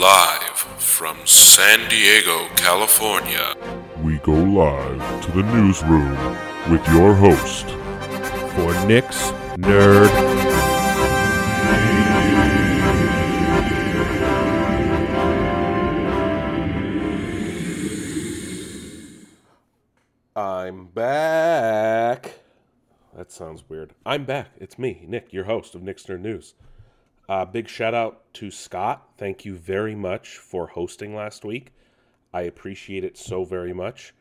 Live from San Diego, California. We go live to the newsroom with your host, for Nick's Nerd. I'm back. That sounds weird. I'm back. It's me, Nick, your host of Nick's Nerd News. Uh, big shout out to Scott. Thank you very much for hosting last week. I appreciate it so very much.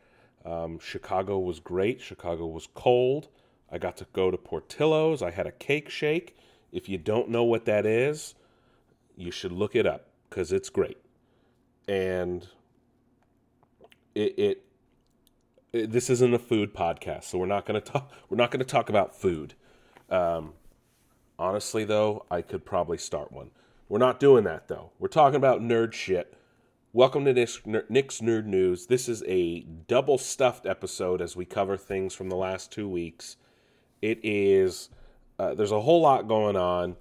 Um, Chicago was great. Chicago was cold. I got to go to Portillo's. I had a cake shake. If you don't know what that is, you should look it up because it's great. And it, it, it, this isn't a food podcast, so we're not going to talk. We're not going to talk about food. Um, Honestly, though, I could probably start one. We're not doing that, though. We're talking about nerd shit. Welcome to Nick's, Nerd News. This is a double stuffed episode as we cover things from the last two weeks. It is, uh, there's a whole lot going on.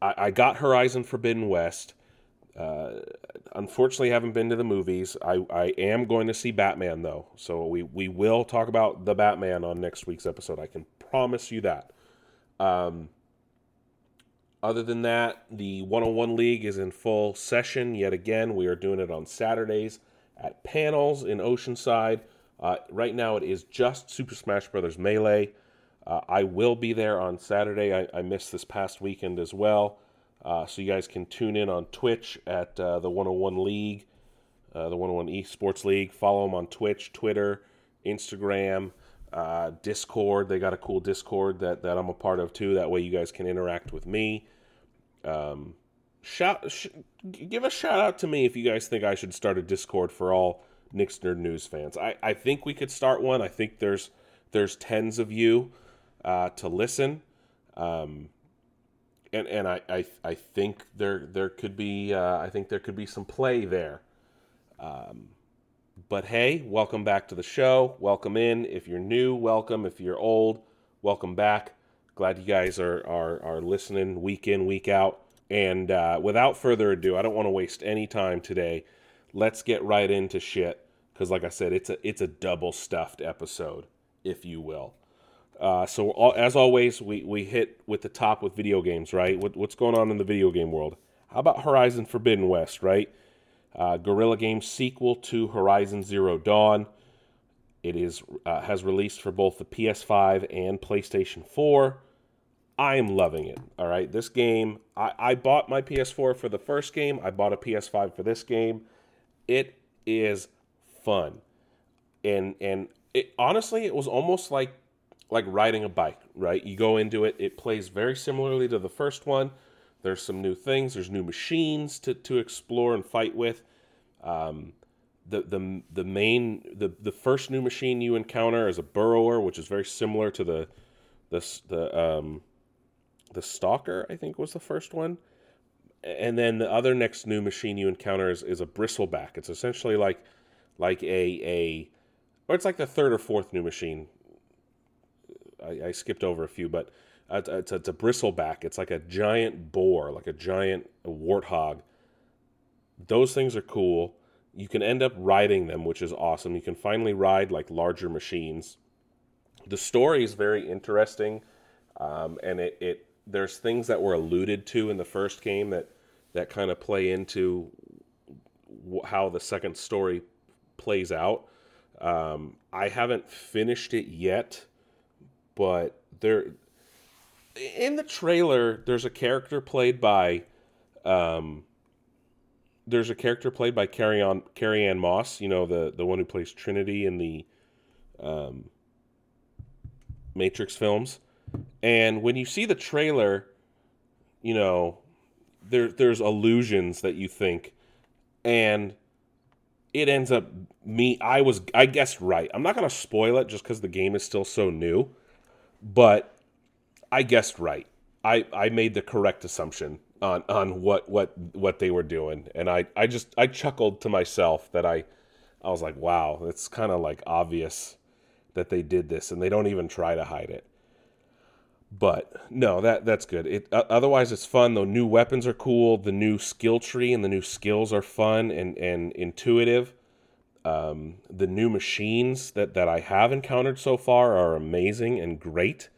I, I got Horizon Forbidden West. Uh, unfortunately, haven't been to the movies. I, I am going to see Batman, though. So we, we will talk about the Batman on next week's episode. I can promise you that. Um, other than that, the 101 League is in full session yet again. We are doing it on Saturdays at panels in Oceanside. Uh, right now, it is just Super Smash Bros. Melee. Uh, I will be there on Saturday. I, I missed this past weekend as well. Uh, so you guys can tune in on Twitch at uh, the 101 League, uh, the 101 Esports League. Follow them on Twitch, Twitter, Instagram, uh, Discord. They got a cool Discord that, that I'm a part of too. That way you guys can interact with me. Um, shout, sh- give a shout out to me if you guys think I should start a Discord for all Nick's Nerd News fans. I, I think we could start one. I think there's there's tens of you uh, to listen, um, and and I, I I think there there could be uh, I think there could be some play there. Um, but hey, welcome back to the show. Welcome in. If you're new, welcome. If you're old, welcome back. Glad you guys are are, are listening week in week out. And uh, without further ado, I don't want to waste any time today. Let's get right into shit because, like I said, it's a it's a double stuffed episode, if you will. Uh, so as always, we, we hit with the top with video games, right? What, what's going on in the video game world? How about Horizon Forbidden West, right? Uh, Guerrilla Games sequel to Horizon Zero Dawn. It is uh, has released for both the PS5 and PlayStation 4. I am loving it. All right, this game. I, I bought my PS4 for the first game. I bought a PS5 for this game. It is fun, and and it honestly, it was almost like like riding a bike. Right, you go into it. It plays very similarly to the first one. There's some new things. There's new machines to to explore and fight with. Um, the the the main the the first new machine you encounter is a burrower, which is very similar to the the the um the stalker. I think was the first one, and then the other next new machine you encounter is, is a bristleback. It's essentially like like a a or it's like the third or fourth new machine. I, I skipped over a few, but it's, it's, it's a bristleback. It's like a giant boar, like a giant warthog. Those things are cool you can end up riding them, which is awesome. You can finally ride like larger machines. The story is very interesting, um, and it, it there's things that were alluded to in the first game that that kind of play into how the second story plays out. Um, I haven't finished it yet, but there in the trailer there's a character played by um, there's a character played by Carrie on Carrie Ann Moss, you know the the one who plays Trinity in the um, Matrix films, and when you see the trailer, you know there there's illusions that you think, and it ends up me. I was I guess right. I'm not gonna spoil it just because the game is still so new, but I guessed right. I I made the correct assumption on on what what what they were doing, and I I just I chuckled to myself that I I was like, wow, it's kind of like obvious that they did this, and they don't even try to hide it. But no, that that's good. It uh, otherwise it's fun though. New weapons are cool. The new skill tree and the new skills are fun and and intuitive. Um, the new machines that that I have encountered so far are amazing and great.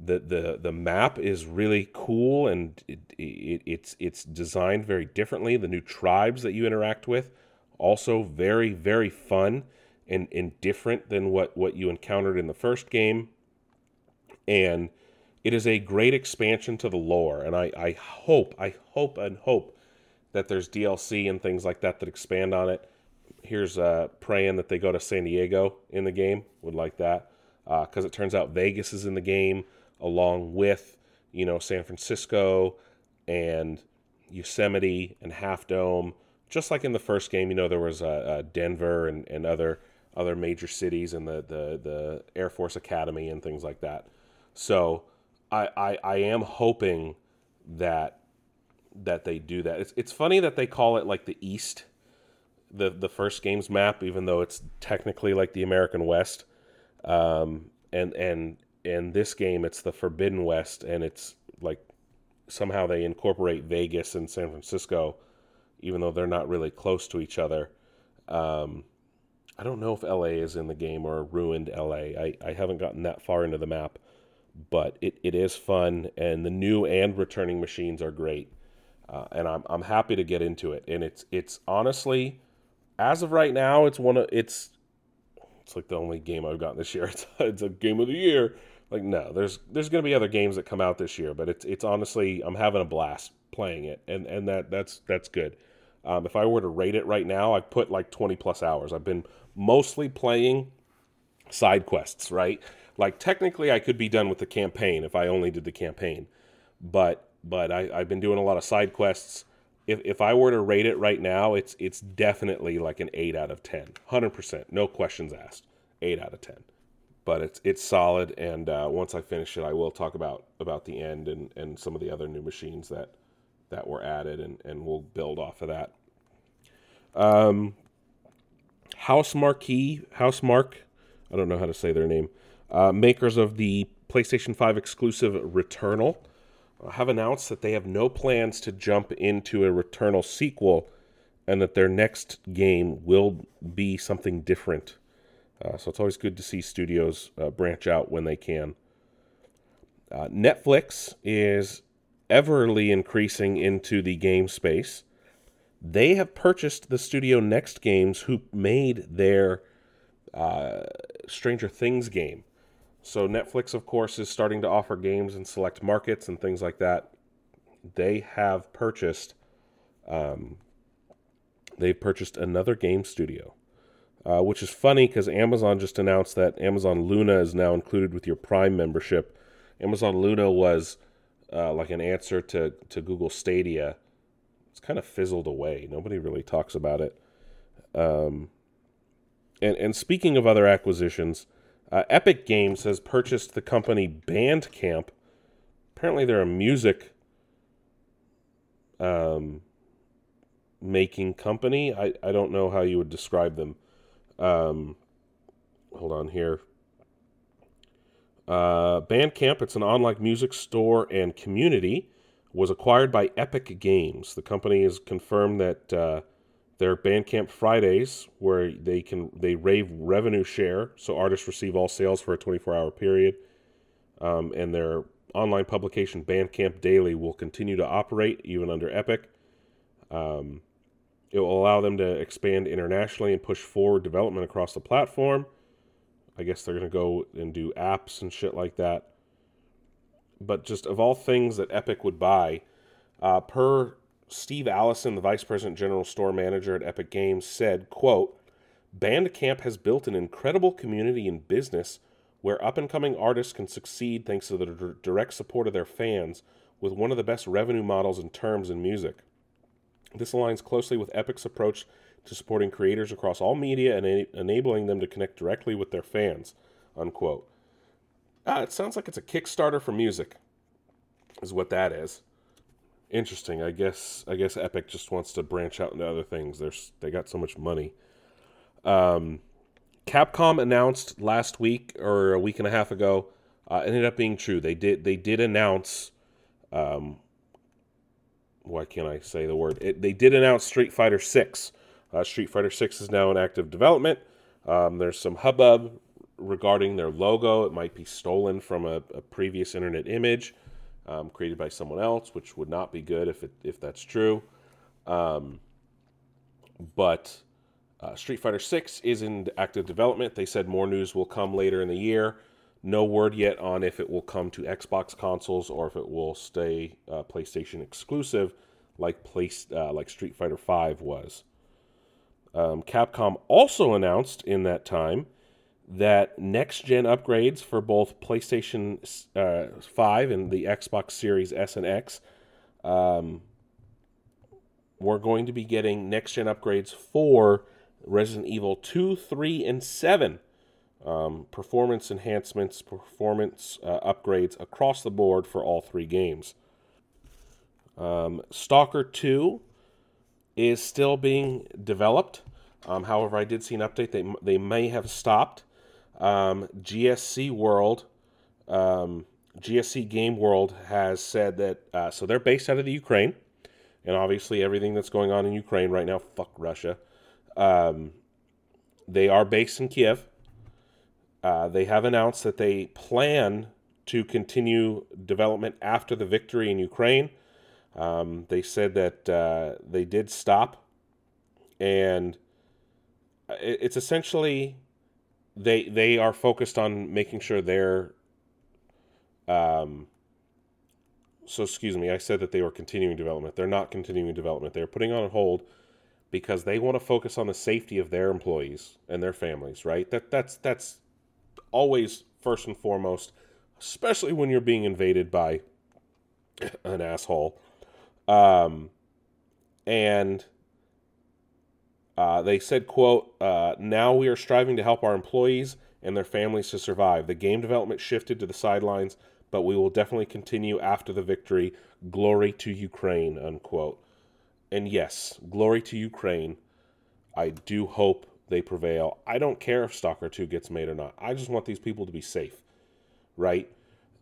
The the the map is really cool and it, it, it's it's designed very differently. The new tribes that you interact with also very very fun and and different than what what you encountered in the first game. And it is a great expansion to the lore, and I, I hope, I hope and hope that there's DLC and things like that that expand on it. Here's uh, praying that they go to San Diego in the game. Would like that because uh, it turns out Vegas is in the game along with you know San Francisco and Yosemite and Half Dome. Just like in the first game, you know there was uh, uh, Denver and, and other other major cities and the, the the Air Force Academy and things like that. So I, I, I am hoping that that they do that. It's it's funny that they call it like the East, the the first game's map, even though it's technically like the American West. Um, and and in this game, it's the Forbidden West, and it's like somehow they incorporate Vegas and San Francisco, even though they're not really close to each other. Um, I don't know if LA is in the game or ruined LA. I, I haven't gotten that far into the map but it, it is fun, and the new and returning machines are great. Uh, and I'm, I'm happy to get into it. And it's it's honestly, as of right now, it's one of it's it's like the only game I've gotten this year. It's, it's a game of the year. Like no, there's there's gonna be other games that come out this year, but it's it's honestly I'm having a blast playing it, and and that that's that's good. Um, if I were to rate it right now, I've put like 20 plus hours. I've been mostly playing side quests, right? Like technically, I could be done with the campaign if I only did the campaign, but but I, I've been doing a lot of side quests. If, if I were to rate it right now, it's it's definitely like an eight out of 10, 100 percent, no questions asked, eight out of ten. But it's it's solid, and uh, once I finish it, I will talk about about the end and, and some of the other new machines that that were added, and, and we'll build off of that. Um, Housemarque, House Mark, I don't know how to say their name uh, makers of the PlayStation 5 exclusive Returnal uh, have announced that they have no plans to jump into a Returnal sequel and that their next game will be something different. Uh, so it's always good to see studios uh, branch out when they can. Uh, Netflix is everly increasing into the game space. They have purchased the studio Next Games, who made their uh, Stranger Things game. So Netflix, of course, is starting to offer games in select markets and things like that. They have purchased, um, they've purchased another game studio, uh, which is funny because Amazon just announced that Amazon Luna is now included with your Prime membership. Amazon Luna was uh, like an answer to to Google Stadia. It's kind of fizzled away. Nobody really talks about it. Um, and and speaking of other acquisitions. Uh, Epic Games has purchased the company Bandcamp. Apparently, they're a music um, making company. I, I don't know how you would describe them. Um, hold on here. Uh, Bandcamp, it's an online music store and community, was acquired by Epic Games. The company has confirmed that uh, their Bandcamp Fridays, where they can they rave revenue share, so artists receive all sales for a 24-hour period, um, and their online publication Bandcamp Daily will continue to operate even under Epic. Um, it will allow them to expand internationally and push forward development across the platform. I guess they're going to go and do apps and shit like that. But just of all things that Epic would buy, uh, per Steve Allison, the vice president general store manager at Epic Games, said, quote, Bandcamp has built an incredible community and business where up and coming artists can succeed thanks to the d- direct support of their fans with one of the best revenue models and terms in music. This aligns closely with Epic's approach to supporting creators across all media and enabling them to connect directly with their fans. Unquote. Ah, it sounds like it's a Kickstarter for music, is what that is interesting. I guess I guess Epic just wants to branch out into other things. There's they got so much money. Um, Capcom announced last week or a week and a half ago uh, ended up being true. They did they did announce. Um, why can't I say the word? It, they did announce Street Fighter Six. Uh, Street Fighter Six is now in active development. Um, there's some hubbub regarding their logo. It might be stolen from a, a previous internet image um, created by someone else, which would not be good if it, if that's true. Um, but uh, Street Fighter Six is in active development. They said more news will come later in the year. No word yet on if it will come to Xbox consoles or if it will stay uh, PlayStation exclusive, like place uh, like Street Fighter Five was. Um, Capcom also announced in that time that next gen upgrades for both PlayStation uh, 5 and the Xbox Series S and X, um, we're going to be getting next gen upgrades for Resident Evil 2, 3, and 7. Um, performance enhancements, performance uh, upgrades across the board for all three games. Um, Stalker 2 is still being developed. Um, however, I did see an update. They, they may have stopped. Um, GSC World, um, GSC Game World has said that, uh, so they're based out of the Ukraine. And obviously, everything that's going on in Ukraine right now, fuck Russia. Um, they are based in Kiev. Uh, they have announced that they plan to continue development after the victory in Ukraine. Um, they said that uh, they did stop, and it's essentially they they are focused on making sure they're. Um, so excuse me, I said that they were continuing development. They're not continuing development. They're putting on hold because they want to focus on the safety of their employees and their families. Right. That that's that's always first and foremost, especially when you're being invaded by an asshole. Um, and uh, they said, "quote uh, Now we are striving to help our employees and their families to survive. The game development shifted to the sidelines, but we will definitely continue after the victory. Glory to Ukraine." Unquote. And yes, glory to Ukraine. I do hope they prevail. I don't care if Stalker 2 gets made or not. I just want these people to be safe. Right?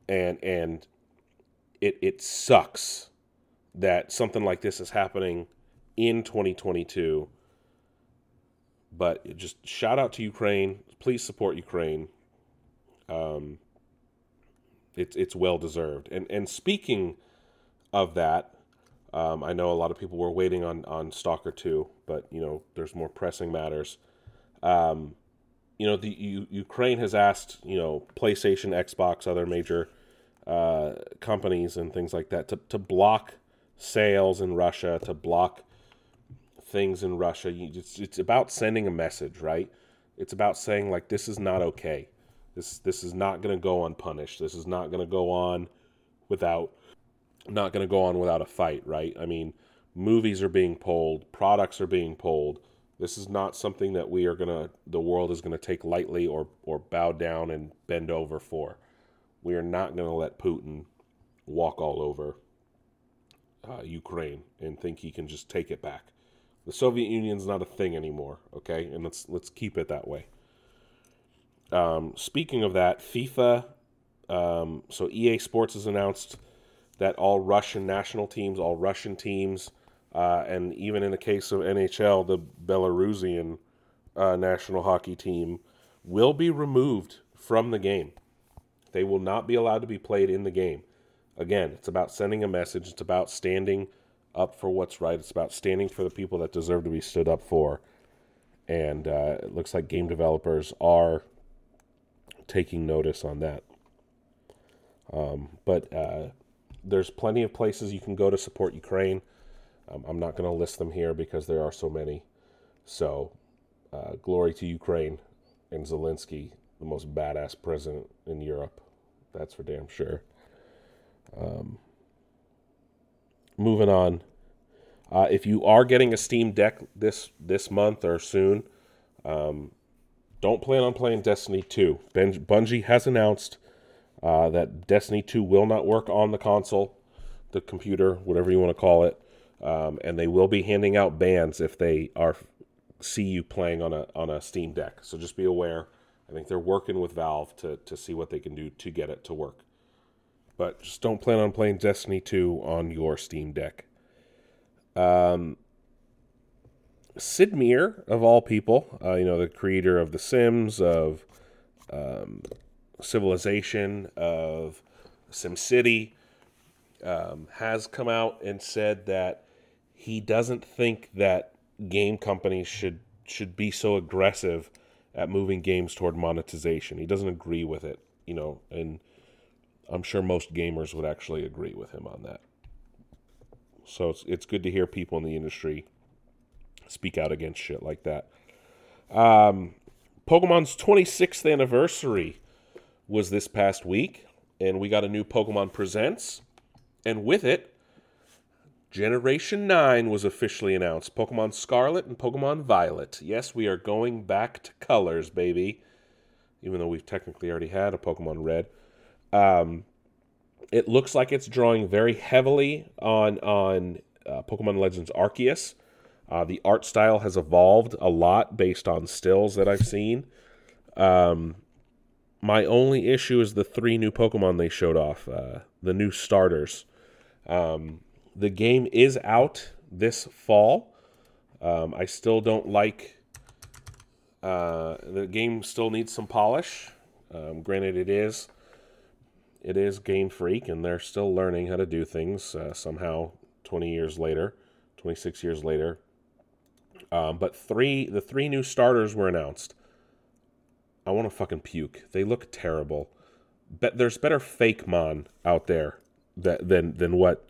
And and it it sucks that something like this is happening in 2022. But just shout out to Ukraine. Please support Ukraine. Um, it's it's well deserved. And and speaking of that, um, I know a lot of people were waiting on on Stalker 2, but you know there's more pressing matters. Um, you know the U- Ukraine has asked you know PlayStation, Xbox, other major uh, companies and things like that to to block sales in Russia, to block things in Russia. You, it's, it's about sending a message, right? It's about saying like this is not okay. This this is not going to go unpunished. This is not going to go on without not going to go on without a fight, right? I mean, movies are being pulled, products are being pulled. This is not something that we are going to the world is going to take lightly or or bow down and bend over for. We are not going to let Putin walk all over uh, Ukraine and think he can just take it back. The Soviet Union's not a thing anymore, okay? And let's let's keep it that way. Um, speaking of that, FIFA, um, so EA Sports has announced that all Russian national teams, all Russian teams, uh, and even in the case of NHL, the Belarusian uh, national hockey team will be removed from the game. They will not be allowed to be played in the game. Again, it's about sending a message. It's about standing up for what's right. It's about standing for the people that deserve to be stood up for. And uh, it looks like game developers are taking notice on that. Um, but uh, there's plenty of places you can go to support Ukraine. Um, I'm not going to list them here because there are so many. So, uh, glory to Ukraine and Zelensky, the most badass president in Europe. That's for damn sure. Um, moving on. Uh, if you are getting a Steam Deck this this month or soon, um, don't plan on playing Destiny 2. Ben- Bungie has announced uh, that Destiny 2 will not work on the console, the computer, whatever you want to call it, um, and they will be handing out bans if they are see you playing on a on a Steam Deck. So just be aware I think they're working with Valve to to see what they can do to get it to work. But just don't plan on playing Destiny 2 on your Steam Deck. Um, Sid Meier, of all people, uh, you know, the creator of The Sims, of um, Civilization, of SimCity, um, has come out and said that he doesn't think that game companies should should be so aggressive at moving games toward monetization. He doesn't agree with it, you know, and I'm sure most gamers would actually agree with him on that. So it's it's good to hear people in the industry speak out against shit like that. Um, Pokemon's 26th anniversary was this past week, and we got a new Pokemon Presents, and with it, Generation 9 was officially announced Pokemon Scarlet and Pokemon Violet. Yes, we are going back to colors, baby. Even though we've technically already had a Pokemon Red. Um, it looks like it's drawing very heavily on, on uh, Pokemon Legends Arceus. Uh, the art style has evolved a lot based on stills that I've seen. Um, my only issue is the three new Pokemon they showed off, uh, the new starters. Um, the game is out this fall. Um, I still don't like. Uh, the game still needs some polish. Um, granted, it is it is Game Freak, and they're still learning how to do things uh, somehow. Twenty years later, twenty six years later. Um, but three the three new starters were announced. I want to fucking puke. They look terrible. But there's better fake mon out there that than than what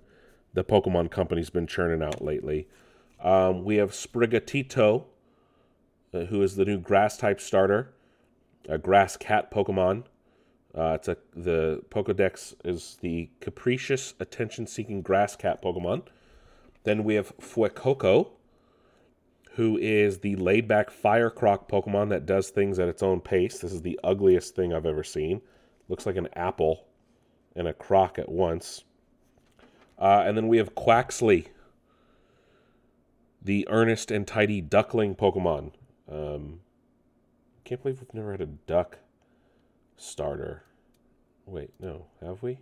the Pokemon company's been churning out lately. Um, we have Sprigatito, uh, who is the new grass type starter, a grass cat Pokemon. Uh, it's a the Pokedex is the capricious, attention-seeking grass cat Pokemon. Then we have Fuecoco, who is the laid-back fire croc Pokemon that does things at its own pace. This is the ugliest thing I've ever seen. Looks like an apple and a croc at once. Uh, and then we have Quaxly, the earnest and tidy duckling Pokemon. Um, can't believe we've never had a duck starter. Wait, no, have we?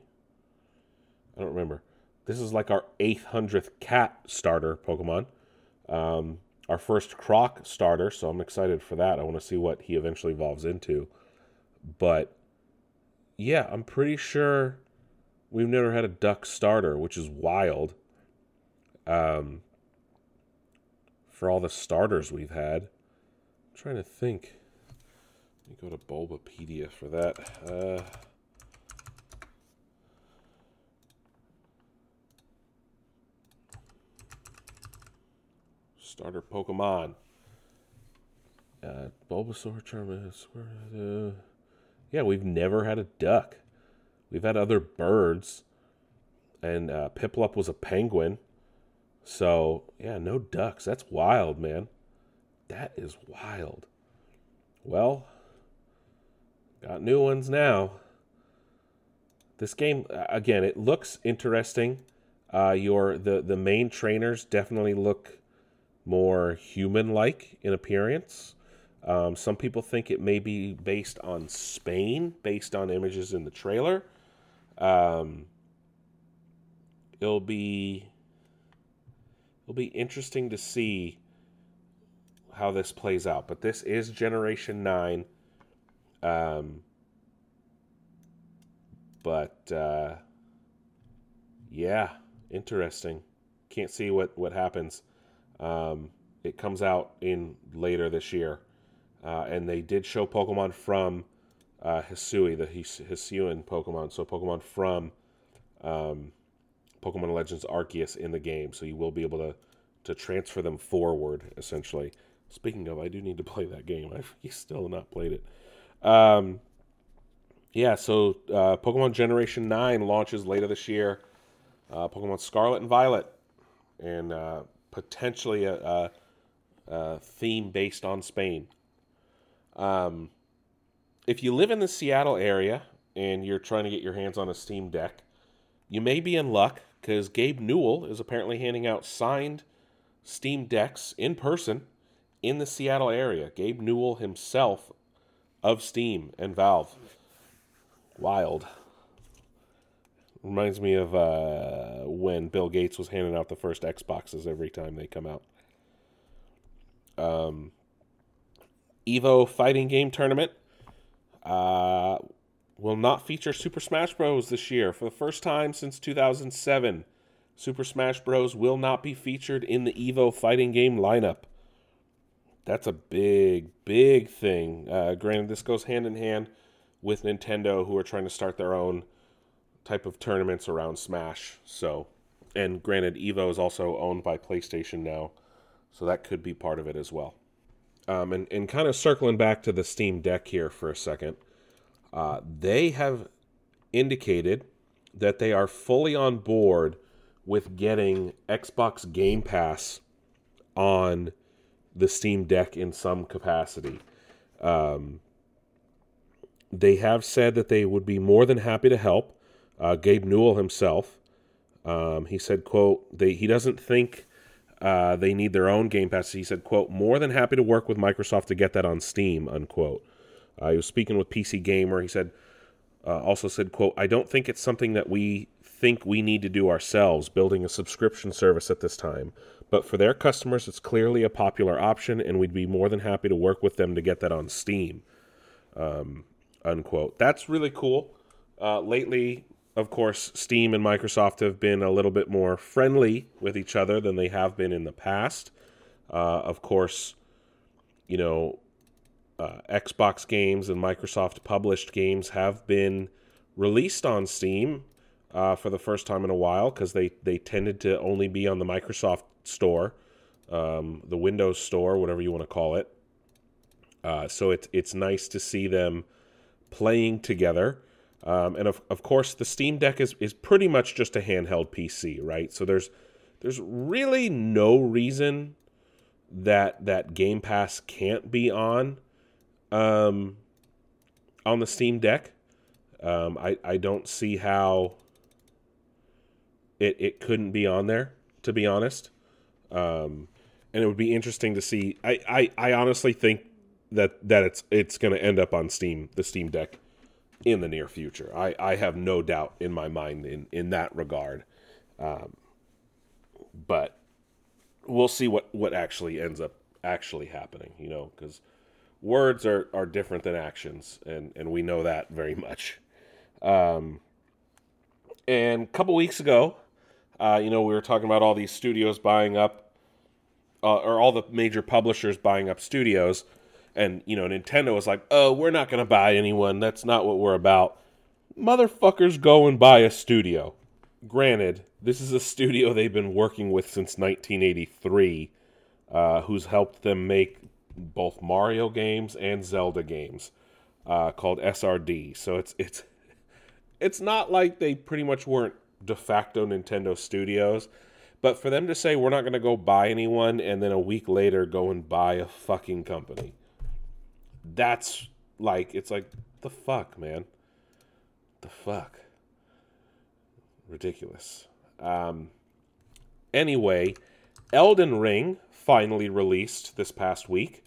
I don't remember. This is like our 800th cat starter Pokemon. Um, our first croc starter, so I'm excited for that. I want to see what he eventually evolves into. But yeah, I'm pretty sure We've never had a duck starter, which is wild. Um, for all the starters we've had, I'm trying to think. Let me go to Bulbapedia for that. Uh, starter Pokemon. Uh, Bulbasaur, Charmander. Uh, yeah, we've never had a duck. We've had other birds, and uh, Piplup was a penguin. So yeah, no ducks. That's wild, man. That is wild. Well, got new ones now. This game again, it looks interesting. Uh, your the the main trainers definitely look more human-like in appearance. Um, some people think it may be based on Spain, based on images in the trailer. Um, it'll be it'll be interesting to see how this plays out. But this is Generation Nine. Um, but uh, yeah, interesting. Can't see what what happens. Um, it comes out in later this year, uh, and they did show Pokemon from uh, Hisui, the His- Hisuian Pokemon. So Pokemon from um, Pokemon Legends Arceus in the game. So you will be able to to transfer them forward, essentially. Speaking of, I do need to play that game. I've still not played it. Um, yeah, so uh, Pokemon Generation 9 launches later this year. Uh, Pokemon Scarlet and Violet. And uh, potentially a, a, a, theme based on Spain. Um, if you live in the Seattle area and you're trying to get your hands on a Steam Deck, you may be in luck because Gabe Newell is apparently handing out signed Steam Decks in person in the Seattle area. Gabe Newell himself of Steam and Valve. Wild. Reminds me of uh, when Bill Gates was handing out the first Xboxes every time they come out. Um, Evo fighting game tournament uh, will not feature Super Smash Bros. this year. For the first time since 2007, Super Smash Bros. will not be featured in the Evo fighting game lineup. That's a big, big thing. Uh, granted, this goes hand in hand with Nintendo, who are trying to start their own type of tournaments around Smash. So, and granted, Evo is also owned by PlayStation now, so that could be part of it as well. Um, and and kind of circling back to the Steam Deck here for a second, uh, they have indicated that they are fully on board with getting Xbox Game Pass on the Steam Deck in some capacity. Um, they have said that they would be more than happy to help. Uh, Gabe Newell himself, um, he said, "quote they He doesn't think uh, they need their own Game Pass." He said, "quote More than happy to work with Microsoft to get that on Steam." Unquote. Uh, he was speaking with PC Gamer. He said, uh, also said, "quote I don't think it's something that we think we need to do ourselves, building a subscription service at this time. But for their customers, it's clearly a popular option, and we'd be more than happy to work with them to get that on Steam." Um, unquote. That's really cool. Uh, lately, of course, Steam and Microsoft have been a little bit more friendly with each other than they have been in the past. Uh, of course, you know, uh, Xbox games and Microsoft published games have been released on Steam uh, for the first time in a while because they, they tended to only be on the Microsoft store, um, the Windows store, whatever you want to call it. Uh, so it's it's nice to see them playing together. Um, and of, of course, the Steam Deck is, is pretty much just a handheld PC, right? So there's there's really no reason that that Game Pass can't be on um, on the Steam Deck. Um, I I don't see how it it couldn't be on there, to be honest. Um, and it would be interesting to see. I, I, I honestly think that that it's it's going to end up on Steam, the Steam Deck, in the near future. I, I have no doubt in my mind in in that regard. Um, but we'll see what what actually ends up actually happening. You know, because words are are different than actions, and and we know that very much. Um, and a couple weeks ago, uh, you know, we were talking about all these studios buying up, uh, or all the major publishers buying up studios and you know Nintendo was like, "Oh, we're not going to buy anyone. That's not what we're about." Motherfuckers go and buy a studio. Granted, this is a studio they've been working with since 1983, uh, who's helped them make both Mario games and Zelda games, uh, called SRD. So it's it's it's not like they pretty much weren't de facto Nintendo studios. But for them to say we're not going to go buy anyone and then a week later go and buy a fucking company that's like it's like the fuck, man. The fuck. Ridiculous. Um anyway, Elden Ring finally released this past week,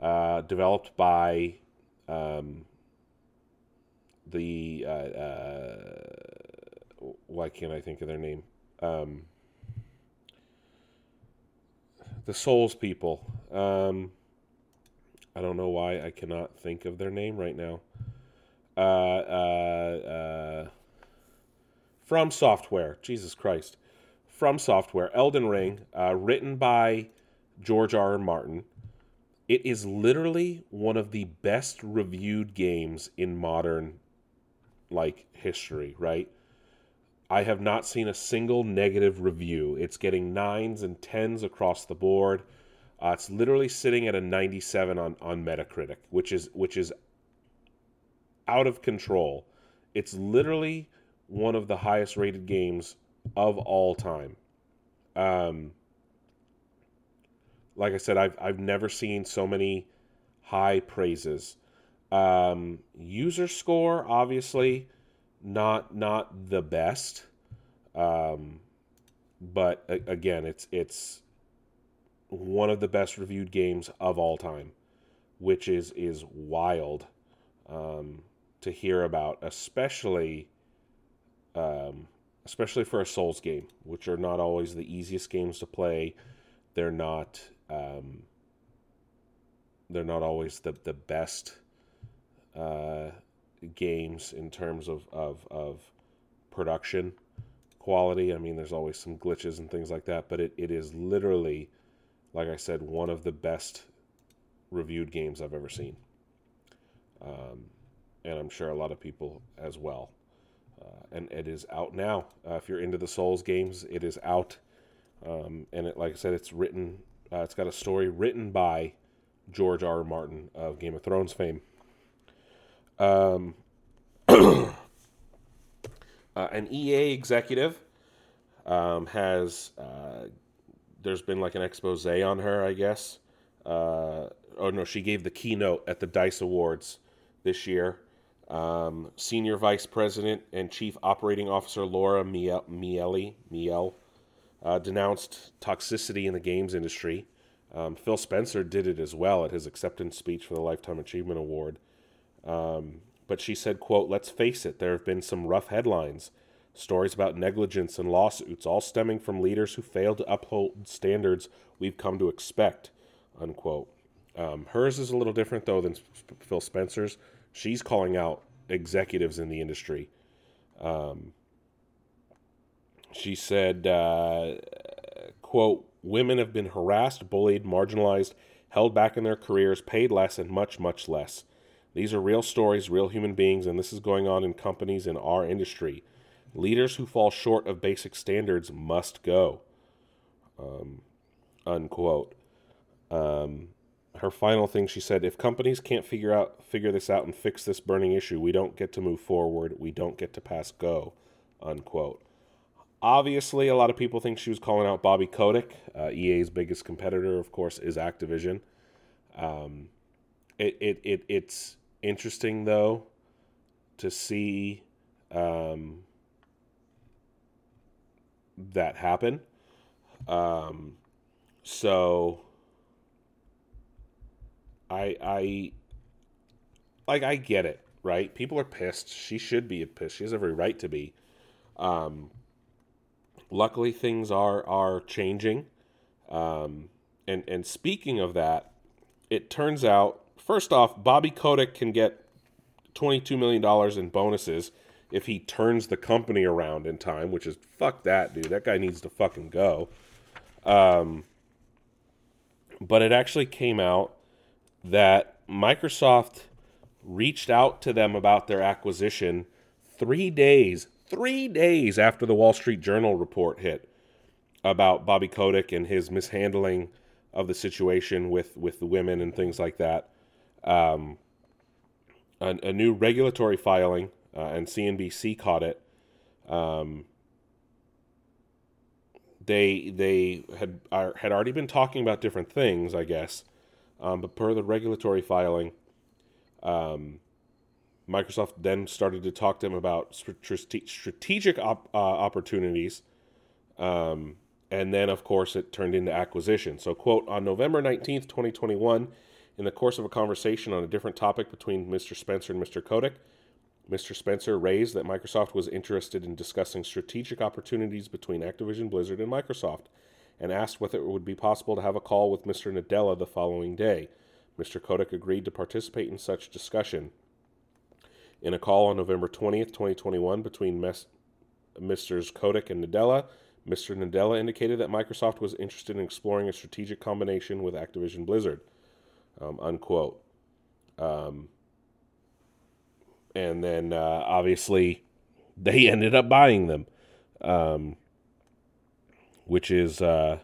uh, developed by um, the uh, uh, why can't I think of their name? Um, the Souls people. Um, I don't know why I cannot think of their name right now. Uh, uh, uh, From Software, Jesus Christ. From Software, Elden Ring, uh, written by George R. R. Martin. It is literally one of the best reviewed games in modern, like, history, right? I have not seen a single negative review. It's getting nines and tens across the board. Uh, it's literally sitting at a 97 on, on Metacritic, which is which is out of control. It's literally one of the highest rated games of all time. Um, like I said, I've I've never seen so many high praises. Um, user score, obviously, not not the best, um, but again, it's it's one of the best reviewed games of all time, which is is wild um, to hear about, especially um, especially for a Souls game, which are not always the easiest games to play. They're not um, they're not always the the best uh, games in terms of, of of production quality. I mean, there's always some glitches and things like that, but it, it is literally, like I said, one of the best reviewed games I've ever seen. Um, and I'm sure a lot of people as well. Uh, and it is out now. Uh, if you're into the Souls games, it is out. Um, and it, like I said, it's written. Uh, it's got a story written by George R. R. Martin of Game of Thrones fame. Um, uh, an EA executive um, has. There's been like an expose on her, I guess. Uh, oh no, she gave the keynote at the Dice Awards this year. Um, Senior Vice President and Chief Operating Officer Laura Miele, Miele, Miele uh, denounced toxicity in the games industry. Um, Phil Spencer did it as well at his acceptance speech for the Lifetime Achievement Award. Um, but she said, quote, let's face it, there have been some rough headlines, stories about negligence and lawsuits, all stemming from leaders who failed to uphold standards we've come to expect, unquote. Um, hers is a little different, though, than Phil Spencer's. She's calling out executives in the industry. Um, she said, uh, quote, women have been harassed, bullied, marginalized, held back in their careers, paid less, and much, much less. These are real stories, real human beings, and this is going on in companies in our industry. Leaders who fall short of basic standards must go. Um, unquote. Um, her final thing she said if companies can't figure out figure this out and fix this burning issue we don't get to move forward we don't get to pass go unquote obviously a lot of people think she was calling out bobby kotick uh, ea's biggest competitor of course is activision um, it, it, it it's interesting though to see um, that happen um, so I I like I get it, right? People are pissed. She should be pissed. She has every right to be. Um, luckily, things are are changing. Um, and and speaking of that, it turns out first off, Bobby Kotick can get twenty two million dollars in bonuses if he turns the company around in time. Which is fuck that dude. That guy needs to fucking go. Um, but it actually came out that Microsoft reached out to them about their acquisition three days, three days after the Wall Street Journal report hit about Bobby Kotick and his mishandling of the situation with, with the women and things like that. Um, a, a, new regulatory filing, uh, and CNBC caught it. Um, they they had are, had already been talking about different things, I guess, um, but per the regulatory filing, um, Microsoft then started to talk to them about strategic op- uh, opportunities. Um, and then, of course, it turned into acquisition. So, quote, on November 19th, 2021, in the course of a conversation on a different topic between Mr. Spencer and Mr. Kotick, Mr. Spencer raised that Microsoft was interested in discussing strategic opportunities between Activision Blizzard and Microsoft and asked whether it would be possible to have a call with Mr. Nadella the following day. Mr. Kotick agreed to participate in such discussion. In a call on November 20th, 2021, between Mes- Mr. Kotick and Nadella, Mr. Nadella indicated that Microsoft was interested in exploring a strategic combination with Activision Blizzard. Um, unquote. Um, and then uh, obviously they ended up buying them. Um, which is uh,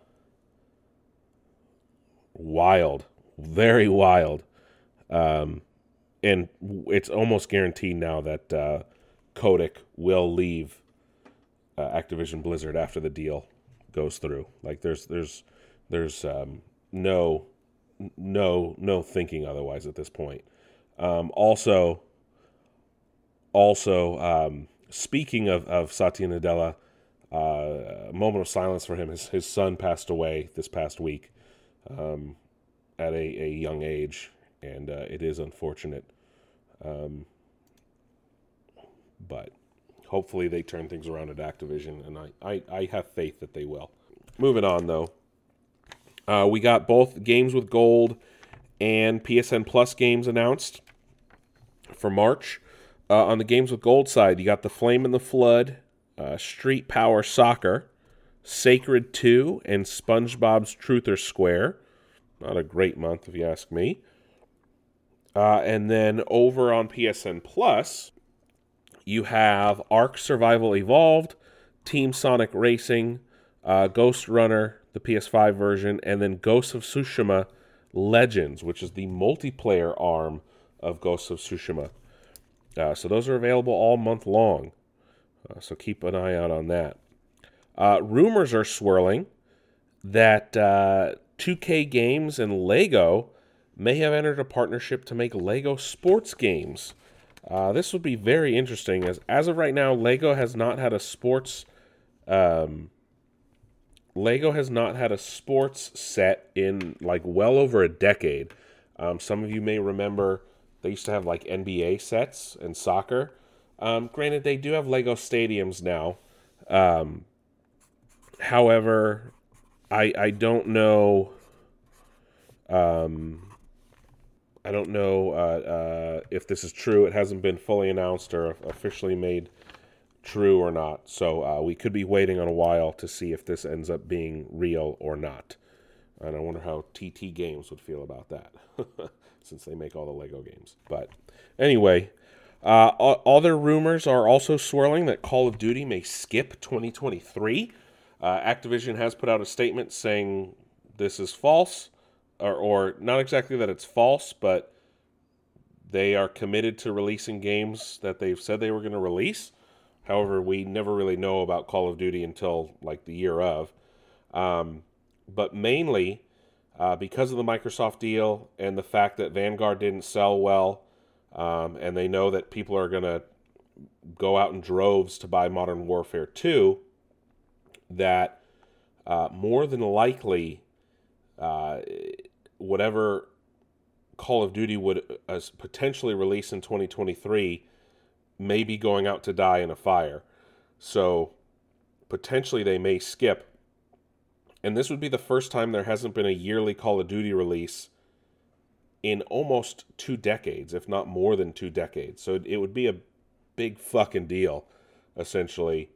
wild, very wild. Um, and it's almost guaranteed now that uh, Kotick will leave uh, Activision Blizzard after the deal goes through. Like there's there's there's um, no no no thinking otherwise at this point. Um, also, also um, speaking of of Satya Nadella, uh, a moment of silence for him. His, his son passed away this past week um, at a, a young age, and uh, it is unfortunate. Um, but hopefully they turn things around at Activision, and I, I, I have faith that they will. Moving on, though. Uh, we got both games with gold and PSN Plus games announced for March. Uh, on the games with gold side, you got the Flame and the Flood, uh, Street Power Soccer, Sacred 2, and SpongeBob's Truth or Square. Not a great month, if you ask me. Uh, and then over on PSN Plus, you have Ark Survival Evolved, Team Sonic Racing, uh, Ghost Runner, the PS5 version, and then Ghosts of Tsushima Legends, which is the multiplayer arm of Ghosts of Tsushima. Uh, so those are available all month long. Uh, so keep an eye out on that. Uh, rumors are swirling that 2K uh, Games and Lego may have entered a partnership to make Lego sports games. Uh, this would be very interesting, as as of right now, Lego has not had a sports. Um, Lego has not had a sports set in like well over a decade. Um, some of you may remember they used to have like NBA sets and soccer. Um, granted, they do have Lego stadiums now. Um, however, I I don't know. Um, I don't know uh, uh, if this is true. It hasn't been fully announced or officially made true or not. So uh, we could be waiting on a while to see if this ends up being real or not. And I wonder how TT Games would feel about that. since they make all the Lego games. But anyway, uh, other rumors are also swirling that Call of Duty may skip 2023. Uh, Activision has put out a statement saying this is false, or, or not exactly that it's false, but they are committed to releasing games that they've said they were going to release. However, we never really know about Call of Duty until like the year of. Um, but mainly, uh, because of the Microsoft deal and the fact that Vanguard didn't sell well, um, and they know that people are going to go out in droves to buy Modern Warfare 2, that uh, more than likely, uh, whatever Call of Duty would uh, potentially release in 2023 may be going out to die in a fire. So potentially they may skip and this would be the first time there hasn't been a yearly Call of Duty release in almost two decades, if not more than two decades. So it would be a big fucking deal, essentially,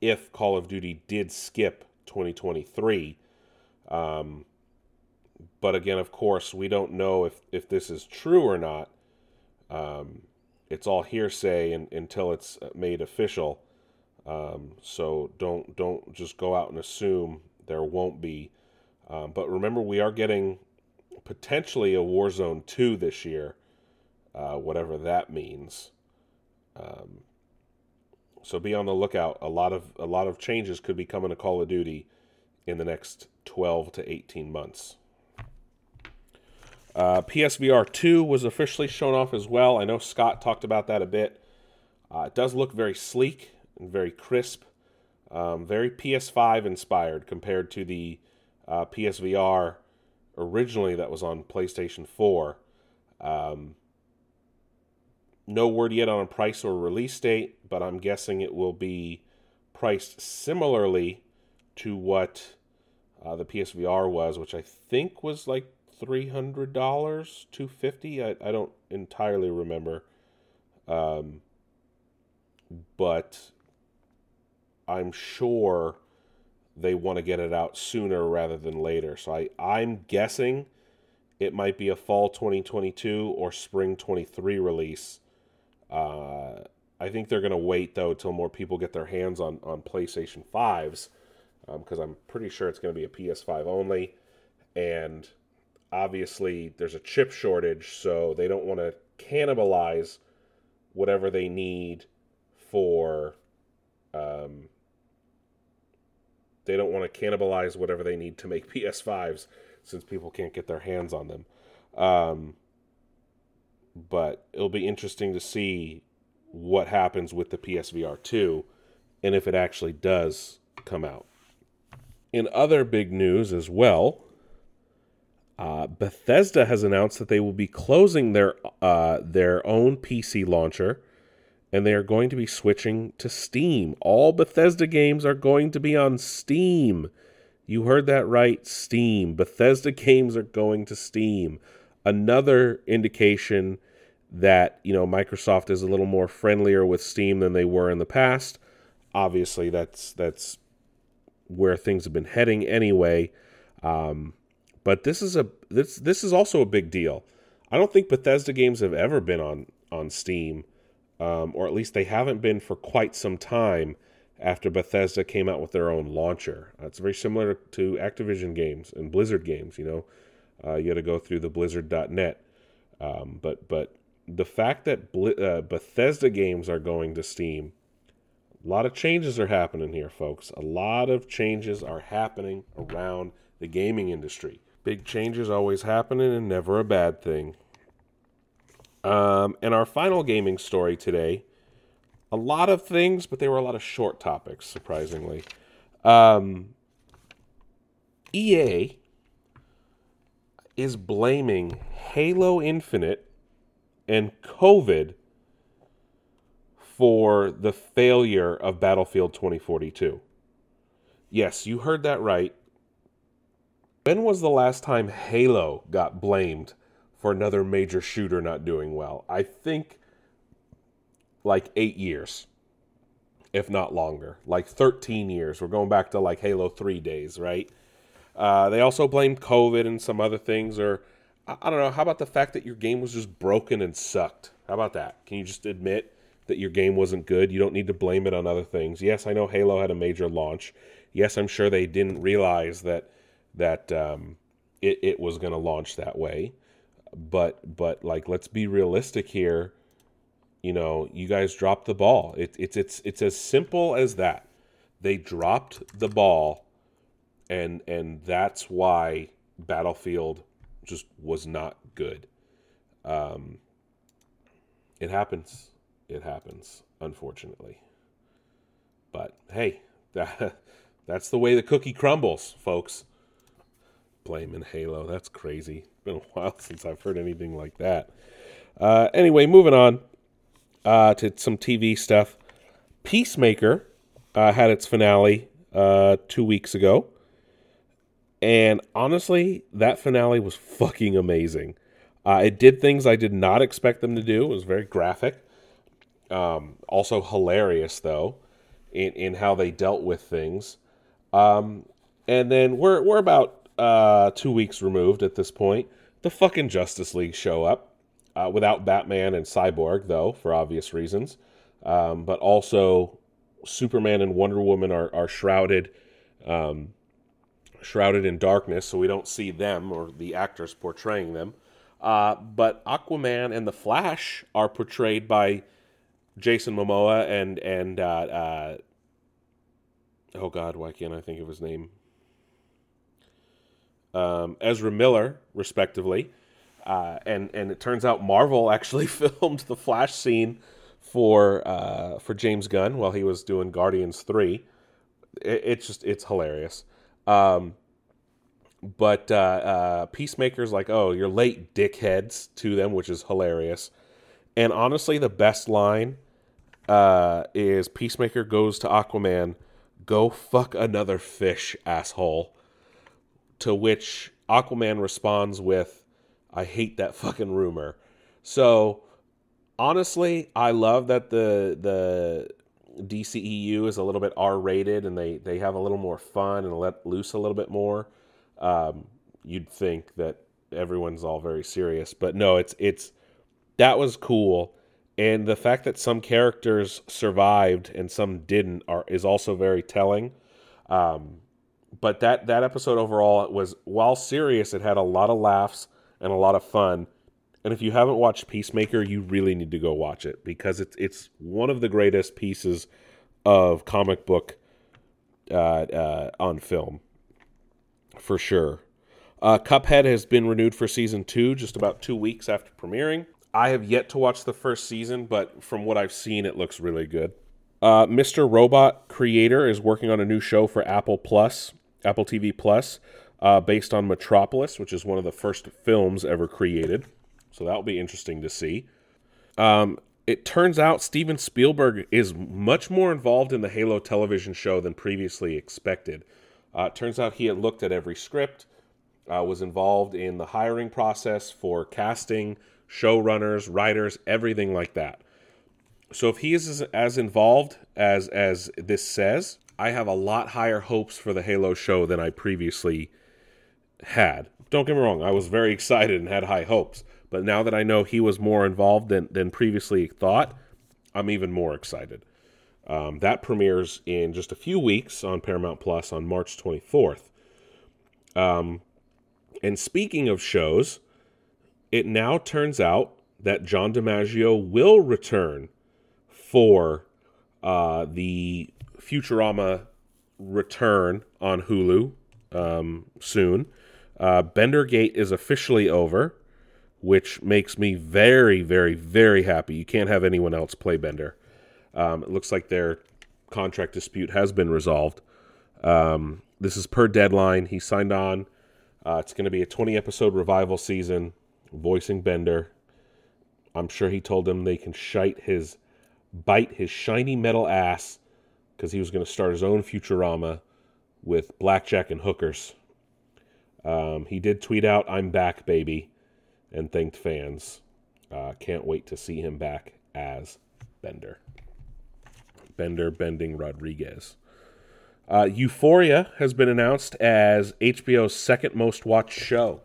if Call of Duty did skip 2023. Um, but again, of course, we don't know if, if this is true or not. Um, it's all hearsay until it's made official. Um, so don't don't just go out and assume there won't be. Um, but remember, we are getting potentially a Warzone 2 this year, uh, whatever that means. Um, so be on the lookout. A lot of a lot of changes could be coming to Call of Duty in the next 12 to 18 months. Uh, PSVR 2 was officially shown off as well. I know Scott talked about that a bit. Uh, it does look very sleek and very crisp. Um, very PS5 inspired compared to the uh, PSVR originally that was on PlayStation 4. Um, no word yet on a price or release date, but I'm guessing it will be priced similarly to what uh, the PSVR was, which I think was like three hundred dollars, two fifty. I I don't entirely remember, um, but I'm sure they want to get it out sooner rather than later. So I, I'm guessing it might be a fall 2022 or spring 23 release. Uh, I think they're going to wait though till more people get their hands on on PlayStation 5s because um, I'm pretty sure it's going to be a PS5 only, and obviously there's a chip shortage, so they don't want to cannibalize whatever they need for um, they don't want to cannibalize whatever they need to make PS5s since people can't get their hands on them. Um, but it'll be interesting to see what happens with the PSVR 2 and if it actually does come out. In other big news as well, Uh, Bethesda has announced that they will be closing their uh, their own PC launcher, and they are going to be switching to Steam. All Bethesda games are going to be on Steam. You heard that right, Steam. Bethesda games are going to Steam. Another indication that you know Microsoft is a little more friendlier with Steam than they were in the past. Obviously, that's that's where things have been heading anyway. Um, but this is a this this is also a big deal. I don't think Bethesda games have ever been on on Steam, um, or at least they haven't been for quite some time after Bethesda came out with their own launcher. Uh, it's very similar to Activision games and Blizzard games. You know, uh, you got to go through the Blizzard.net. Um, but but the fact that uh, Bethesda games are going to Steam, a lot of changes are happening here, folks. A lot of changes are happening around the gaming industry. Big changes always happening and never a bad thing. Um, and our final gaming story today, a lot of things, but they were a lot of short topics, surprisingly. Um, EA is blaming Halo Infinite and COVID for the failure of Battlefield 2042. Yes, you heard that right. When was the last time Halo got blamed for another major shooter not doing well? I think like eight years, if not longer, like 13 years. We're going back to like Halo 3 days, right? Uh, they also blamed COVID and some other things, or I don't know. How about the fact that your game was just broken and sucked? How about that? Can you just admit that your game wasn't good? You don't need to blame it on other things. Yes, I know Halo had a major launch. Yes, I'm sure they didn't realize that that um, it, it was going to launch that way. But but like, let's be realistic here. You know, you guys dropped the ball. It, it's it's it's as simple as that. They dropped the ball, and and that's why Battlefield just was not good. Um, it happens. It happens, unfortunately. But hey, that, that's the way the cookie crumbles, folks. Blaming Halo. That's crazy. It's been a while since I've heard anything like that. Uh, anyway, moving on uh, to some TV stuff. Peacemaker uh, had its finale uh, two weeks ago. And honestly, that finale was fucking amazing. Uh, it did things I did not expect them to do. It was very graphic. Um, also hilarious, though, in, in how they dealt with things. Um, and then we're, we're about uh, two weeks removed at this point. The fucking Justice League show up. Uh, without Batman and Cyborg, though, for obvious reasons. Um, but also, Superman and Wonder Woman are, are shrouded um, shrouded in darkness, so we don't see them or the actors portraying them. Uh, but Aquaman and the Flash are portrayed by Jason Momoa and and uh, uh, oh god, why can't I think of his name? Um, Ezra Miller, respectively. Uh, and and it turns out Marvel actually filmed the Flash scene for uh, for James Gunn while he was doing Guardians three. It, it's just it's hilarious. Um, but uh, uh, Peacemaker's like, oh, you're late, dickheads, to them, which is hilarious. And honestly, the best line uh, is Peacemaker goes to Aquaman, go fuck another fish, asshole. To which Aquaman responds with, I hate that fucking rumor. So honestly, I love that the the DCEU is a little bit R rated and they, they have a little more fun and let loose a little bit more. Um, you'd think that everyone's all very serious, but no, it's it's that was cool. And the fact that some characters survived and some didn't are is also very telling. Um, but that that episode overall was while serious, it had a lot of laughs and a lot of fun. And if you haven't watched Peacemaker, you really need to go watch it because it's it's one of the greatest pieces of comic book uh, uh, on film, for sure. Uh, Cuphead has been renewed for season two, just about two weeks after premiering. I have yet to watch the first season, but from what I've seen, it looks really good. Uh, Mr. Robot creator is working on a new show for Apple Plus, Apple TV Plus. uh, based on Metropolis, which is one of the first films ever created. So that'll be interesting to see. Um, it turns out Steven Spielberg is much more involved in the Halo television show than previously expected. Uh, it turns out he had looked at every script, uh, was involved in the hiring process for casting, showrunners, writers, everything like that. So if he is as, involved as as this says, I have a lot higher hopes for the Halo show than I previously had. Don't get me wrong, I was very excited and had high hopes. But now that I know he was more involved than, than previously thought, I'm even more excited. Um, that premieres in just a few weeks on Paramount Plus on March 24th. Um, and speaking of shows, it now turns out that John DiMaggio will return for uh, the Futurama return on Hulu um, soon. Uh, Bendergate is officially over, which makes me very, very, very happy. You can't have anyone else play Bender. Um, it looks like their contract dispute has been resolved. Um, this is per deadline. He signed on. Uh, it's going to be a 20 episode revival season, voicing Bender. I'm sure he told them they can shite his, bite his shiny metal ass because he was going to start his own Futurama with blackjack and hookers. Um, he did tweet out, I'm back, baby, and thanked fans. Uh, can't wait to see him back as Bender. Bender Bending Rodriguez. Uh, Euphoria has been announced as HBO's second most watched show,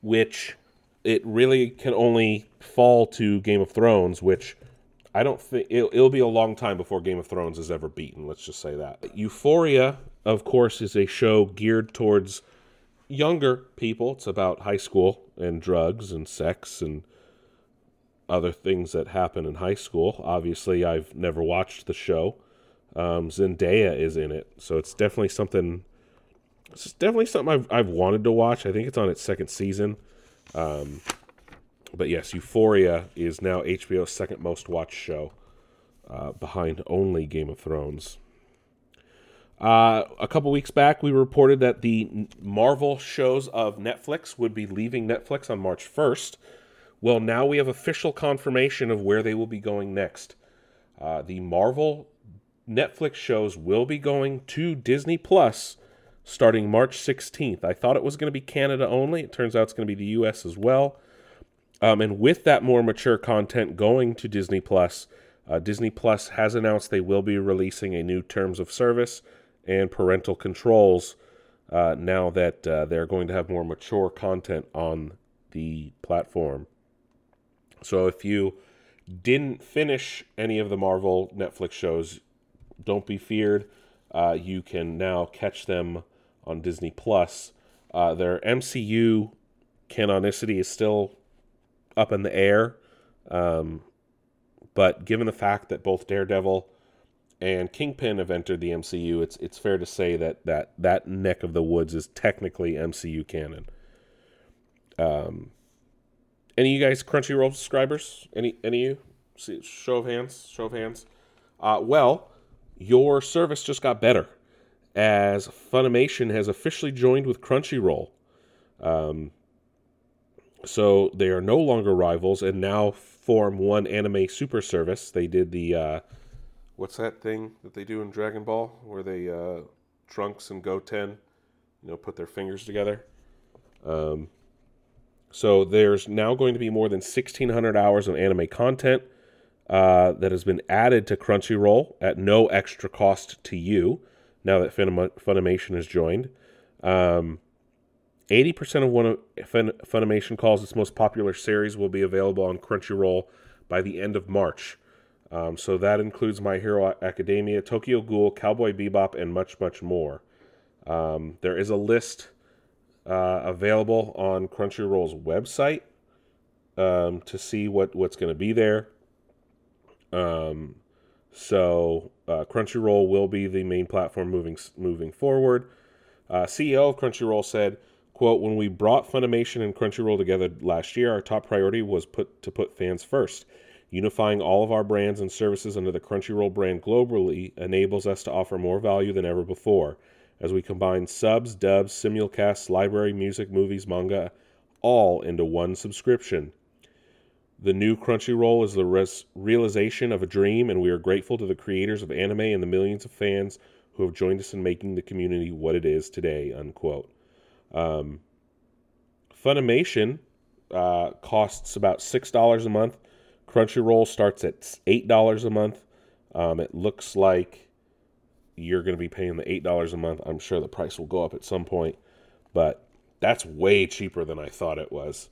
which it really can only fall to Game of Thrones, which I don't think it'll, it'll, be a long time before Game of Thrones is ever beaten. Let's just say that. Euphoria, of course, is a show geared towards younger people. It's about high school and drugs and sex and other things that happen in high school. Obviously, I've never watched the show. Um, Zendaya is in it, so it's definitely something. It's definitely something I've I've wanted to watch. I think it's on its second season. Um, but yes, Euphoria is now HBO's second most watched show, uh, behind only Game of Thrones. Uh, a couple weeks back, we reported that the Marvel shows of Netflix would be leaving Netflix on March 1st. Well, now we have official confirmation of where they will be going next. Uh, the Marvel Netflix shows will be going to Disney Plus starting March 16th. I thought it was going to be Canada only. It turns out it's going to be the US as well. Um, and with that more mature content going to Disney Plus, uh, Disney Plus has announced they will be releasing a new terms of service and parental controls uh, now that uh, they're going to have more mature content on the platform. So if you didn't finish any of the Marvel Netflix shows, don't be feared. Uh, you can now catch them on Disney Plus. Uh, their MCU canonicity is still up in the air. Um, but given the fact that both Daredevil and Kingpin have entered the MCU, it's it's fair to say that that that neck of the woods is technically MCU canon. Um, any of you guys Crunchyroll subscribers? Any any of you? See, show of hands. Show of hands. Uh, well, your service just got better, as Funimation has officially joined with Crunchyroll. Um, so they are no longer rivals and now form one anime super service. They did the uh, what's that thing that they do in Dragon Ball where they uh, Trunks and Goten, you know, put their fingers together. Um, so there's now going to be more than 1,600 hours of anime content uh, that has been added to Crunchyroll at no extra cost to you. Now that Funimation has joined. Um, 80% of one of Funimation calls its most popular series will be available on Crunchyroll by the end of March. Um, so that includes My Hero Academia, Tokyo Ghoul, Cowboy Bebop, and much, much more. Um, there is a list uh, available on Crunchyroll's website um, to see what, what's going to be there. Um, so uh, Crunchyroll will be the main platform moving moving forward. Uh, CEO of Crunchyroll said Quote, when we brought Funimation and Crunchyroll together last year, our top priority was put to put fans first. Unifying all of our brands and services under the Crunchyroll brand globally enables us to offer more value than ever before. as we combine subs, dubs, simulcasts, library, music, movies, manga, all into one subscription. The new Crunchyroll is the res- realization of a dream, and we are grateful to the creators of anime and the millions of fans who have joined us in making the community what it is today. Unquote. Um, Funimation uh, costs about six dollars a month. Crunchyroll starts at eight dollars a month. Um, it looks like you're going to be paying the eight dollars a month. I'm sure the price will go up at some point, but that's way cheaper than I thought it was.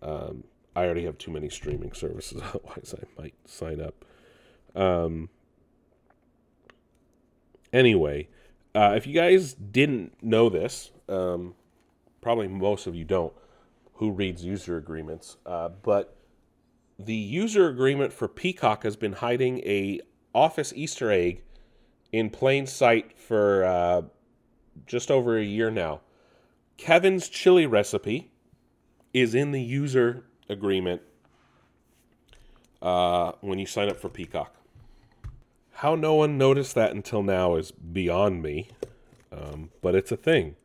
Um, I already have too many streaming services, otherwise I might sign up. Um, anyway, uh, if you guys didn't know this, um, probably most of you don't, who reads user agreements, uh, but the user agreement for Peacock has been hiding a Office Easter egg in plain sight for uh, just over a year now. Kevin's chili recipe is in the user agreement uh, when you sign up for Peacock. How no one noticed that until now is beyond me, um, but it's a thing.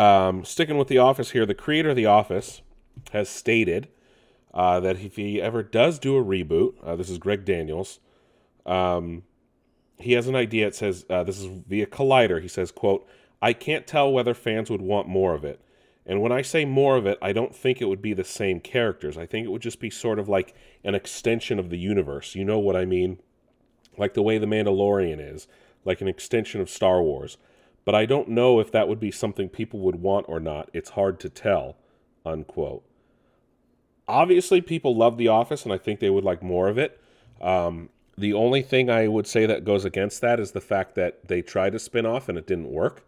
Um, sticking with The Office here, the creator of The Office has stated uh, that if he ever does do a reboot, uh, this is Greg Daniels, um, he has an idea. It says uh, this is via Collider. He says, "quote I can't tell whether fans would want more of it." And when I say more of it, I don't think it would be the same characters. I think it would just be sort of like an extension of the universe. You know what I mean? Like the way The Mandalorian is, like an extension of Star Wars. But I don't know if that would be something people would want or not. It's hard to tell. Unquote. Obviously, people love The Office, and I think they would like more of it. Um, the only thing I would say that goes against that is the fact that they tried to spin off and it didn't work.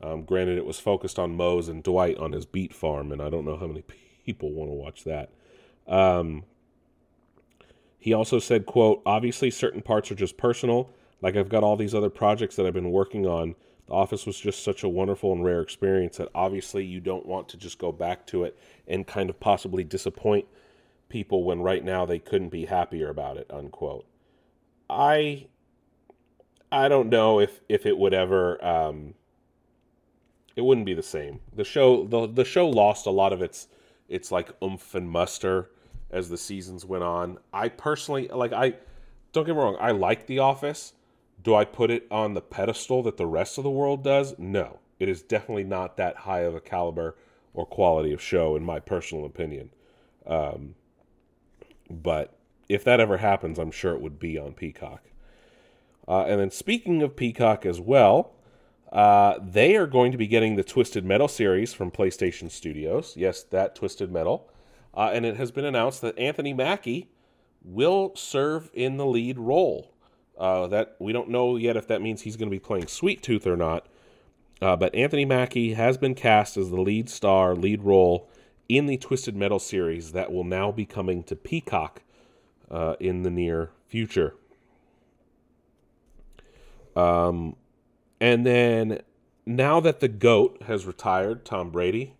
Um, granted, it was focused on Mose and Dwight on his beet farm, and I don't know how many people want to watch that. Um, he also said, "quote Obviously, certain parts are just personal. Like I've got all these other projects that I've been working on. The Office was just such a wonderful and rare experience that obviously you don't want to just go back to it and kind of possibly disappoint people when right now they couldn't be happier about it." Unquote. I I don't know if if it would ever um, it wouldn't be the same. The show the the show lost a lot of its its like oomph and muster as the seasons went on. I personally like I don't get me wrong, I like The Office. Do I put it on the pedestal that the rest of the world does? No. It is definitely not that high of a caliber or quality of show in my personal opinion. Um, but if that ever happens, I'm sure it would be on Peacock. Uh, and then speaking of Peacock as well, uh, they are going to be getting the Twisted Metal series from PlayStation Studios. Yes, that Twisted Metal. Uh, and it has been announced that Anthony Mackie will serve in the lead role. Uh, that we don't know yet if that means he's going to be playing Sweet Tooth or not. Uh, but Anthony Mackie has been cast as the lead star, lead role in the Twisted Metal series that will now be coming to Peacock uh, in the near future. Um, and then now that the GOAT has retired, Tom Brady,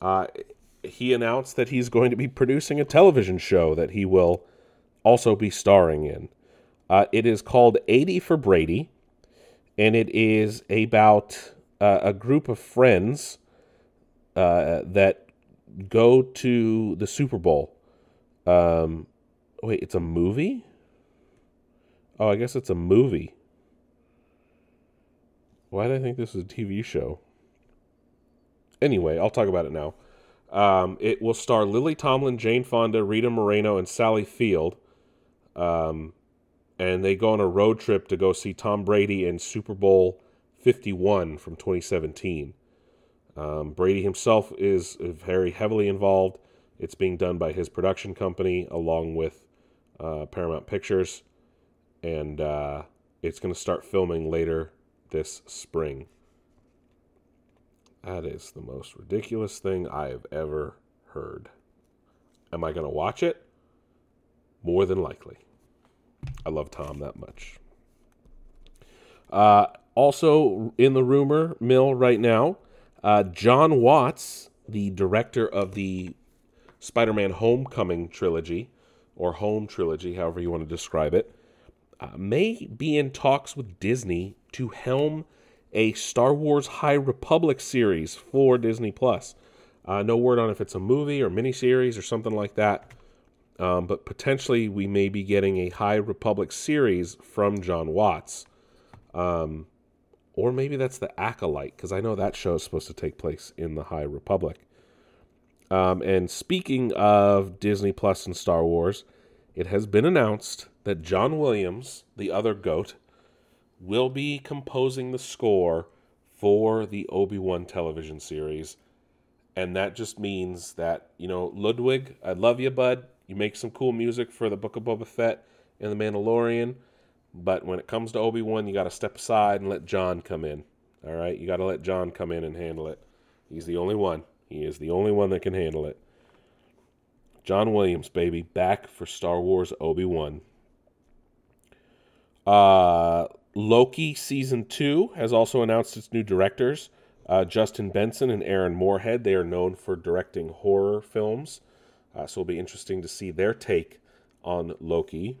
uh, he announced that he's going to be producing a television show that he will also be starring in. Uh, it is called 80 for Brady, and it is about uh, a group of friends uh, that go to the Super Bowl. Um, wait, it's a movie? Oh, I guess it's a movie. Why did I think this was a TV show? Anyway, I'll talk about it now. Um, it will star Lily Tomlin, Jane Fonda, Rita Moreno, and Sally Field. Um, and they go on a road trip to go see Tom Brady in Super Bowl 51 from 2017. Um, Brady himself is very heavily involved. It's being done by his production company along with uh, Paramount Pictures. And uh, it's going to start filming later this spring. That is the most ridiculous thing I have ever heard. Am I going to watch it? More than likely. I love Tom that much. Uh, also in the rumor mill right now, uh, John Watts, the director of the Spider Man Homecoming trilogy, or Home trilogy, however you want to describe it, uh, may be in talks with Disney to helm a Star Wars High Republic series for Disney Plus. Uh, no word on if it's a movie or miniseries or something like that. Um, but potentially we may be getting a High Republic series from John Watts. Um, or maybe that's the Acolyte, because I know that show is supposed to take place in the High Republic. Um, and speaking of Disney Plus and Star Wars, it has been announced that John Williams, the other goat, will be composing the score for the Obi Wan television series. And that just means that, you know, Ludwig, I love you, bud. You make some cool music for the Book of Boba Fett and The Mandalorian. But when it comes to Obi Wan, you got to step aside and let John come in. All right? You got to let John come in and handle it. He's the only one. He is the only one that can handle it. John Williams, baby, back for Star Wars Obi Wan. Uh, Loki season two has also announced its new directors. Uh, Justin Benson and Aaron Moorhead. They are known for directing horror films, uh, so it'll be interesting to see their take on Loki.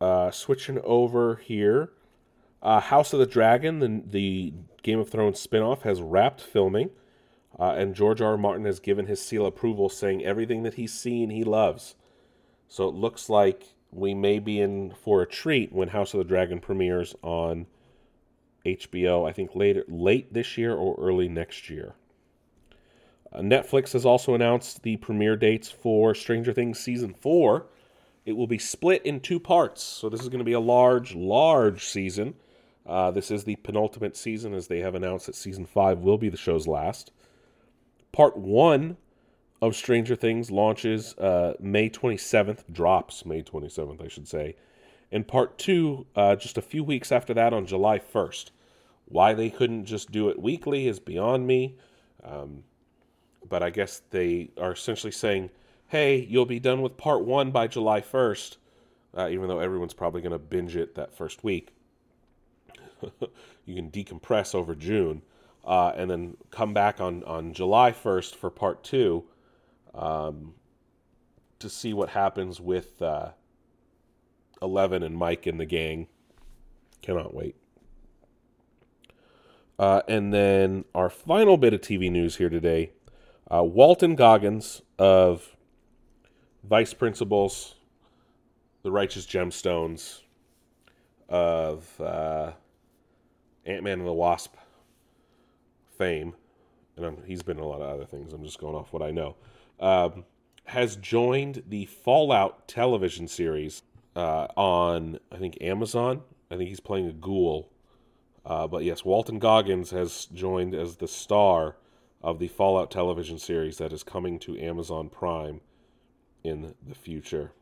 Uh, switching over here, uh, House of the Dragon, the, the Game of Thrones spinoff, has wrapped filming, uh, and George R. R. Martin has given his seal approval, saying everything that he's seen he loves. So it looks like we may be in for a treat when House of the Dragon premieres on HBO. I think later, late this year or early next year. Uh, Netflix has also announced the premiere dates for Stranger Things season four. It will be split in two parts, so this is going to be a large, large season. Uh, this is the penultimate season, as they have announced that season five will be the show's last. Part one of Stranger Things launches uh, May 27th, drops May 27th, I should say. And part two, uh, just a few weeks after that on July 1st. Why they couldn't just do it weekly is beyond me. Um, but I guess they are essentially saying, hey, you'll be done with part one by July 1st, uh, even though everyone's probably going to binge it that first week. you can decompress over June. Uh, and then come back on, on July 1st for part two um, to see what happens with uh, Eleven and Mike and the gang. Cannot wait. Uh, and then our final bit of TV news here today uh, Walton Goggins of Vice Principals, The Righteous Gemstones, of uh, Ant Man and the Wasp fame, and I'm, he's been in a lot of other things. I'm just going off what I know um, has joined the Fallout television series uh, on, I think, Amazon. I think he's playing a ghoul. Uh, but yes, Walton Goggins has joined as the star of the Fallout television series that is coming to Amazon Prime in the future.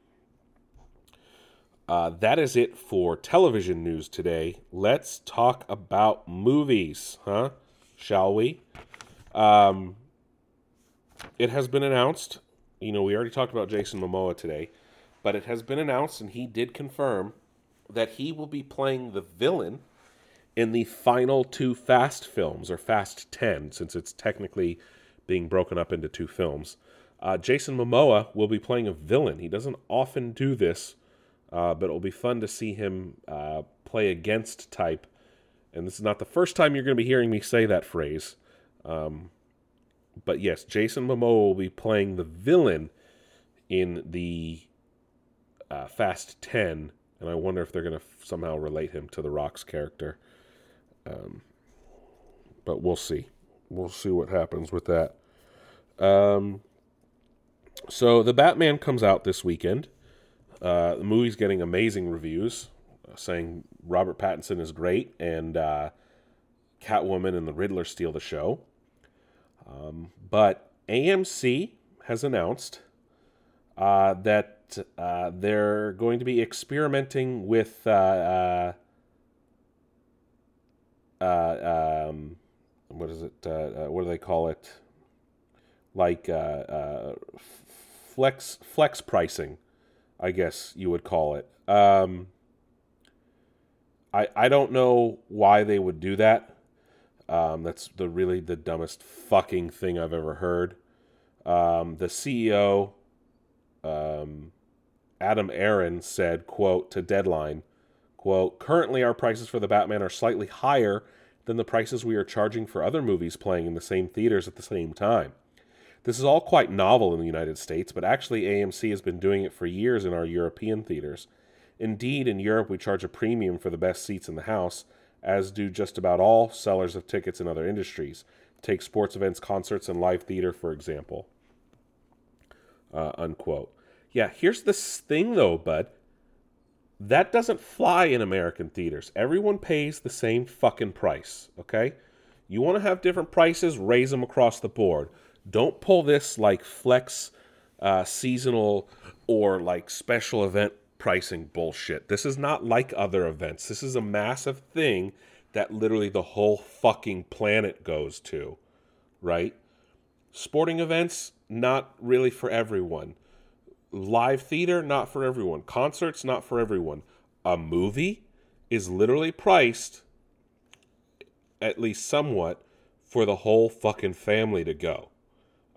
Uh, that is it for television news today. Let's talk about movies, huh? Shall we? Um, it has been announced. You know, we already talked about Jason Momoa today, but it has been announced, and he did confirm that he will be playing the villain in the final two Fast films, or Fast 10, since it's technically being broken up into two films. Uh, Jason Momoa will be playing a villain. He doesn't often do this, uh, but it will be fun to see him uh, play against type. And this is not the first time you're going to be hearing me say that phrase. Um, but yes, Jason Momoa will be playing the villain in the uh, Fast 10, and I wonder if they're going to f- somehow relate him to The Rock's character. Um, but we'll see. We'll see what happens with that. Um, so the Batman comes out this weekend. Uh, the movie's getting amazing reviews, uh, saying Robert Pattinson is great and uh, Catwoman and the Riddler steal the show. Um, but AMC has announced uh, that uh, they're going to be experimenting with uh, uh, uh um, what is it? Uh, what do they call it? Like flex flex pricing, I guess you would call it. Um, I I don't know why they would do that. Um, that's the really the dumbest fucking thing I've ever heard. Um, the CEO, um, Adam Aron said, "quote to Deadline, Quote, currently our prices for the Batman are slightly higher than the prices we are charging for other movies playing in the same theaters at the same time. This is all quite novel in the United States, but actually AMC has been doing it for years in our European theaters. Indeed, in Europe we charge a premium for the best seats in the house, as do just about all sellers of tickets in other industries. Take sports events, concerts, and live theater, for example. Uh, unquote. Yeah, here's this thing though, bud. That doesn't fly in American theaters. Everyone pays the same fucking price, okay? You want to have different prices, raise them across the board. Don't pull this like flex uh, seasonal or like special event pricing bullshit. This is not like other events. This is a massive thing that literally the whole fucking planet goes to, right? Sporting events, not really for everyone. Live theater, not for everyone. Concerts, not for everyone. A movie is literally priced, at least somewhat, for the whole fucking family to go.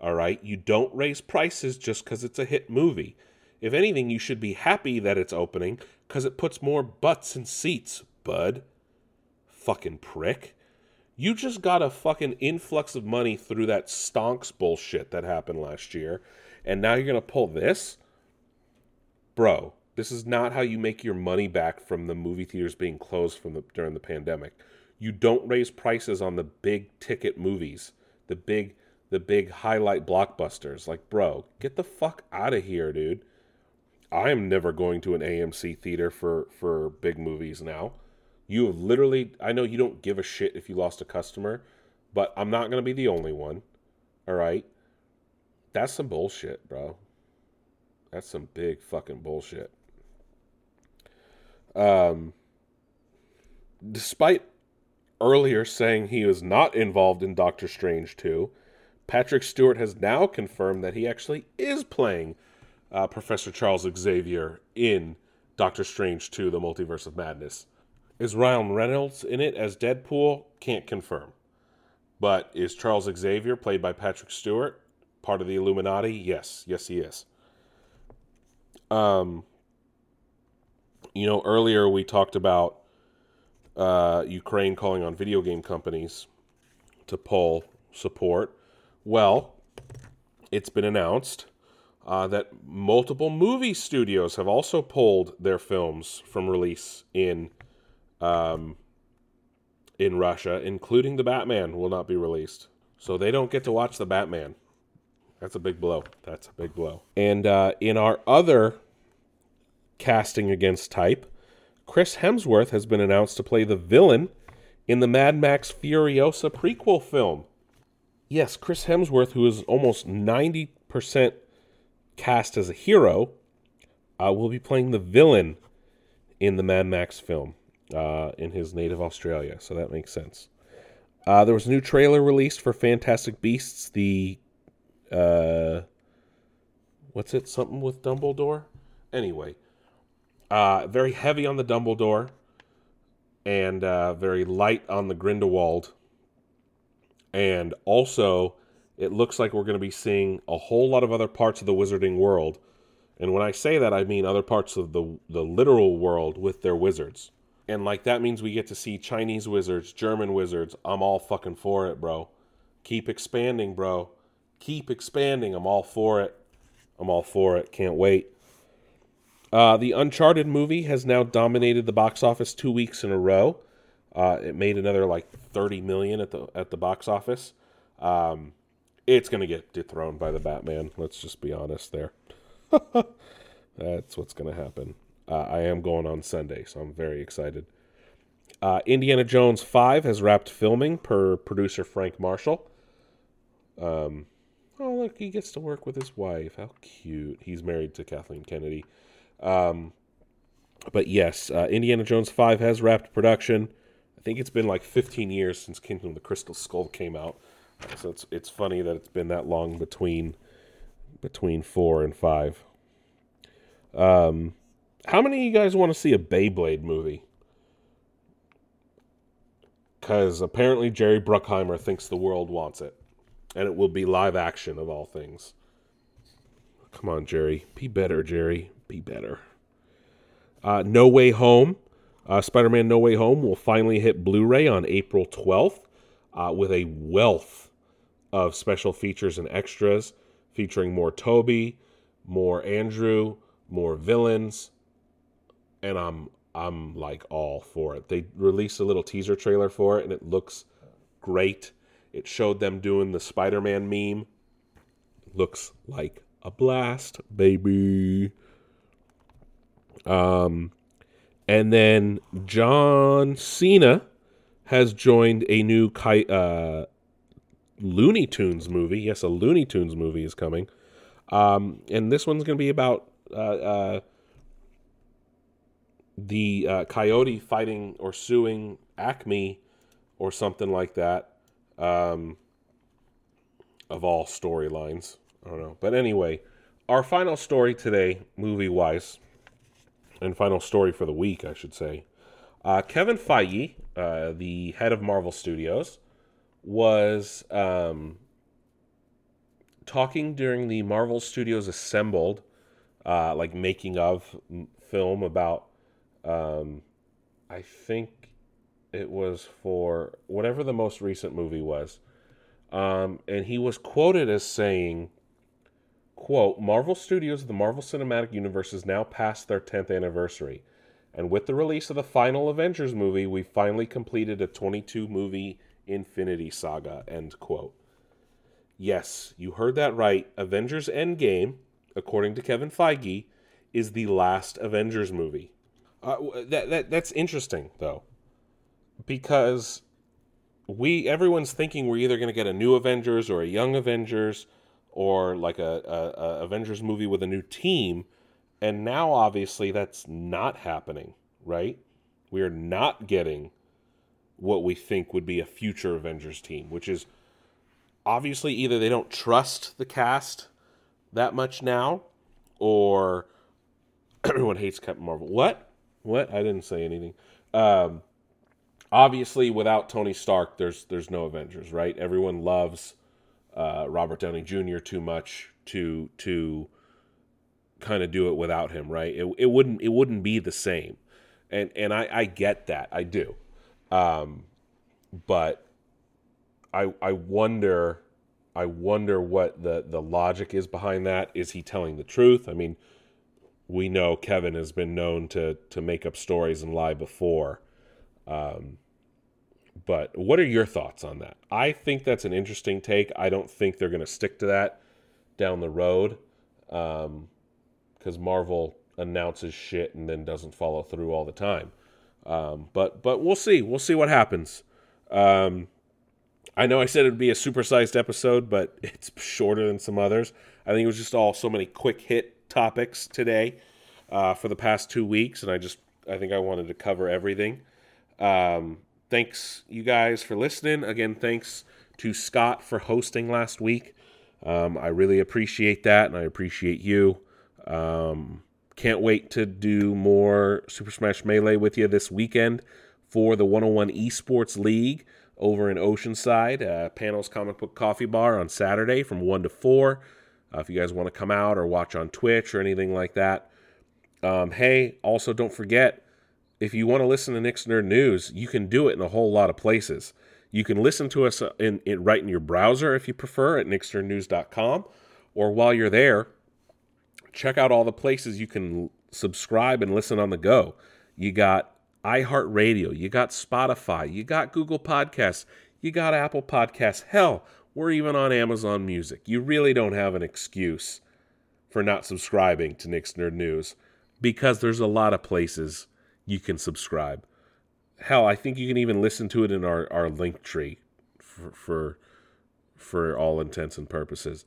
All right? You don't raise prices just because it's a hit movie. If anything, you should be happy that it's opening because it puts more butts in seats, bud. Fucking prick. You just got a fucking influx of money through that stonks bullshit that happened last year, and now you're gonna pull this? Bro, this is not how you make your money back from the movie theaters being closed from the during the pandemic. You don't raise prices on the big ticket movies, the big the big highlight blockbusters. Like, bro, get the fuck out of here, dude. I am never going to an AMC theater for for big movies now. You have literally I know you don't give a shit if you lost a customer, but I'm not going to be the only one. All right? That's some bullshit, bro. That's some big fucking bullshit. Um despite earlier saying he was not involved in Doctor Strange 2, Patrick Stewart has now confirmed that he actually is playing uh, Professor Charles Xavier in Doctor Strange 2 The Multiverse of Madness. Is Ryan Reynolds in it as Deadpool? Can't confirm. But is Charles Xavier, played by Patrick Stewart, part of the Illuminati? Yes. Yes, he is. Um, you know, earlier we talked about uh, Ukraine calling on video game companies to pull support. Well, it's been announced uh, that multiple movie studios have also pulled their films from release in um, in Russia, including the Batman will not be released. So they don't get to watch the Batman. That's a big blow. That's a big blow. And uh, in our other casting against type, Chris Hemsworth has been announced to play the villain in the Mad Max Furiosa prequel film. Yes, Chris Hemsworth, who is almost 90% cast as a hero, uh, will be playing the villain in the Mad Max film uh, in his native Australia. So that makes sense. Uh, there was a new trailer released for Fantastic Beasts. The uh, what's it? Something with Dumbledore. Anyway, uh, very heavy on the Dumbledore, and uh, very light on the Grindelwald, and also it looks like we're going to be seeing a whole lot of other parts of the wizarding world. And when I say that, I mean other parts of the the literal world with their wizards. And like that means we get to see Chinese wizards, German wizards. I'm all fucking for it, bro. Keep expanding, bro. Keep expanding. I'm all for it. I'm all for it. Can't wait. Uh, the Uncharted movie has now dominated the box office two weeks in a row. Uh, it made another like 30 million at the at the box office. Um, it's to get dethroned by the Batman. Let's just be honest there. That's what's to happen. Uh, I am going on Sunday, so I'm very excited. Uh, Indiana Jones 5 has wrapped filming per producer Frank Marshall. Um, oh, look, he gets to work with his wife. How cute. He's married to Kathleen Kennedy. Um, but yes, uh, Indiana Jones 5 has wrapped production. I think it's been like 15 years since Kingdom of the Crystal Skull came out. So it's it's funny that it's been that long between between four and five. Um, how many of you guys want to see a Beyblade movie? Because apparently Jerry Bruckheimer thinks the world wants it, and it will be live action of all things. Come on, Jerry, be better, Jerry, be better. Uh, no Way Home Uh, Spider Man No Way Home will finally hit Blu ray on April 12th uh, with a wealth of special features and extras featuring more Tobey, more Andrew, more villains, and I'm I'm like all for it. They released a little teaser trailer for it and it looks great. It showed them doing the Spider-Man meme. Looks like a blast, baby. Um and then John Cena has joined a new uh, Looney Tunes movie. Yes, a Looney Tunes movie is coming. Um, and this one's going to be about uh, uh, the uh, coyote fighting or suing Acme or something like that. Um, of all storylines. I don't know. But anyway, our final story today, movie wise, and final story for the week, I should say. Uh, Kevin Feige, uh, the head of Marvel Studios, was um, talking during the Marvel Studios Assembled, uh, like making of film about, um, I think it was for whatever the most recent movie was. Um, and he was quoted as saying, quote, Marvel Studios, the Marvel Cinematic Universe is now past their 10th anniversary. And with the release of the final Avengers movie, we finally completed a 22 movie Infinity Saga, end quote. Yes, you heard that right. Avengers Endgame, according to Kevin Feige, is the last Avengers movie. Uh, that, that that's interesting though, because we everyone's thinking we're either going to get a new Avengers or a young Avengers or like a, a, a Avengers movie with a new team, and now obviously that's not happening, right? We are not getting what we think would be a future Avengers team, which is obviously either they don't trust the cast that much now, or everyone hates Captain Marvel. What? What? I didn't say anything. Um, obviously, without Tony Stark, there's there's no Avengers, right? Everyone loves uh, Robert Downey Jr. too much to to kind of do it without him, right? It, it wouldn't it wouldn't be the same, and and I, I get that I do, um, but I I wonder I wonder what the the logic is behind that. Is he telling the truth? I mean, we know Kevin has been known to to make up stories and lie before. Um, but what are your thoughts on that? I think that's an interesting take. I don't think they're going to stick to that down the road because um, Marvel announces shit and then doesn't follow through all the time. Um, but but we'll see. We'll see what happens. Um, I know I said it'd be a supersized episode, but it's shorter than some others. I think it was just all so many quick hit topics today uh, for the past two weeks, and I just I think I wanted to cover everything. Um, thanks, you guys, for listening. Again, thanks to Scott for hosting last week. Um, I really appreciate that, and I appreciate you. Um, can't wait to do more Super Smash Melee with you this weekend for the 101 Esports League over in Oceanside, uh, Panels Comic Book Coffee Bar on Saturday from 1 to 4. Uh, if you guys want to come out or watch on Twitch or anything like that. Um, hey, also don't forget if you want to listen to Nick's Nerd News, you can do it in a whole lot of places. You can listen to us uh, in, in right in your browser if you prefer at nicksnerdnews.com, or while you're there, check out all the places you can subscribe and listen on the go. You got iHeartRadio, you got Spotify, you got Google Podcasts, you got Apple Podcasts. Hell, we're even on Amazon Music. You really don't have an excuse for not subscribing to Nick's Nerd News because there's a lot of places you can subscribe. Hell, I think you can even listen to it in our, our link tree for, for, for all intents and purposes.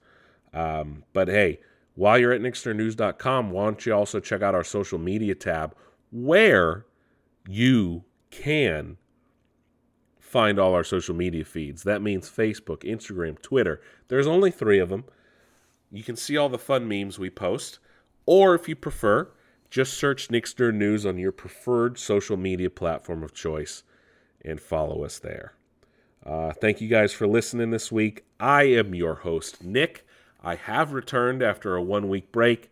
Um, but hey, while you're at nicksnerdnews.com, why don't you also check out our social media tab where you can find all our social media feeds. That means Facebook, Instagram, Twitter. There's only three of them. You can see all the fun memes we post. Or if you prefer, just search Nick's Nerd News on your preferred social media platform of choice and follow us there. Uh, thank you guys for listening this week. I am your host, Nick. I have returned after a one week break.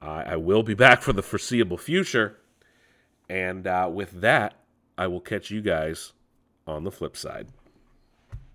I will be back for the foreseeable future. And uh, with that, I will catch you guys on the flip side.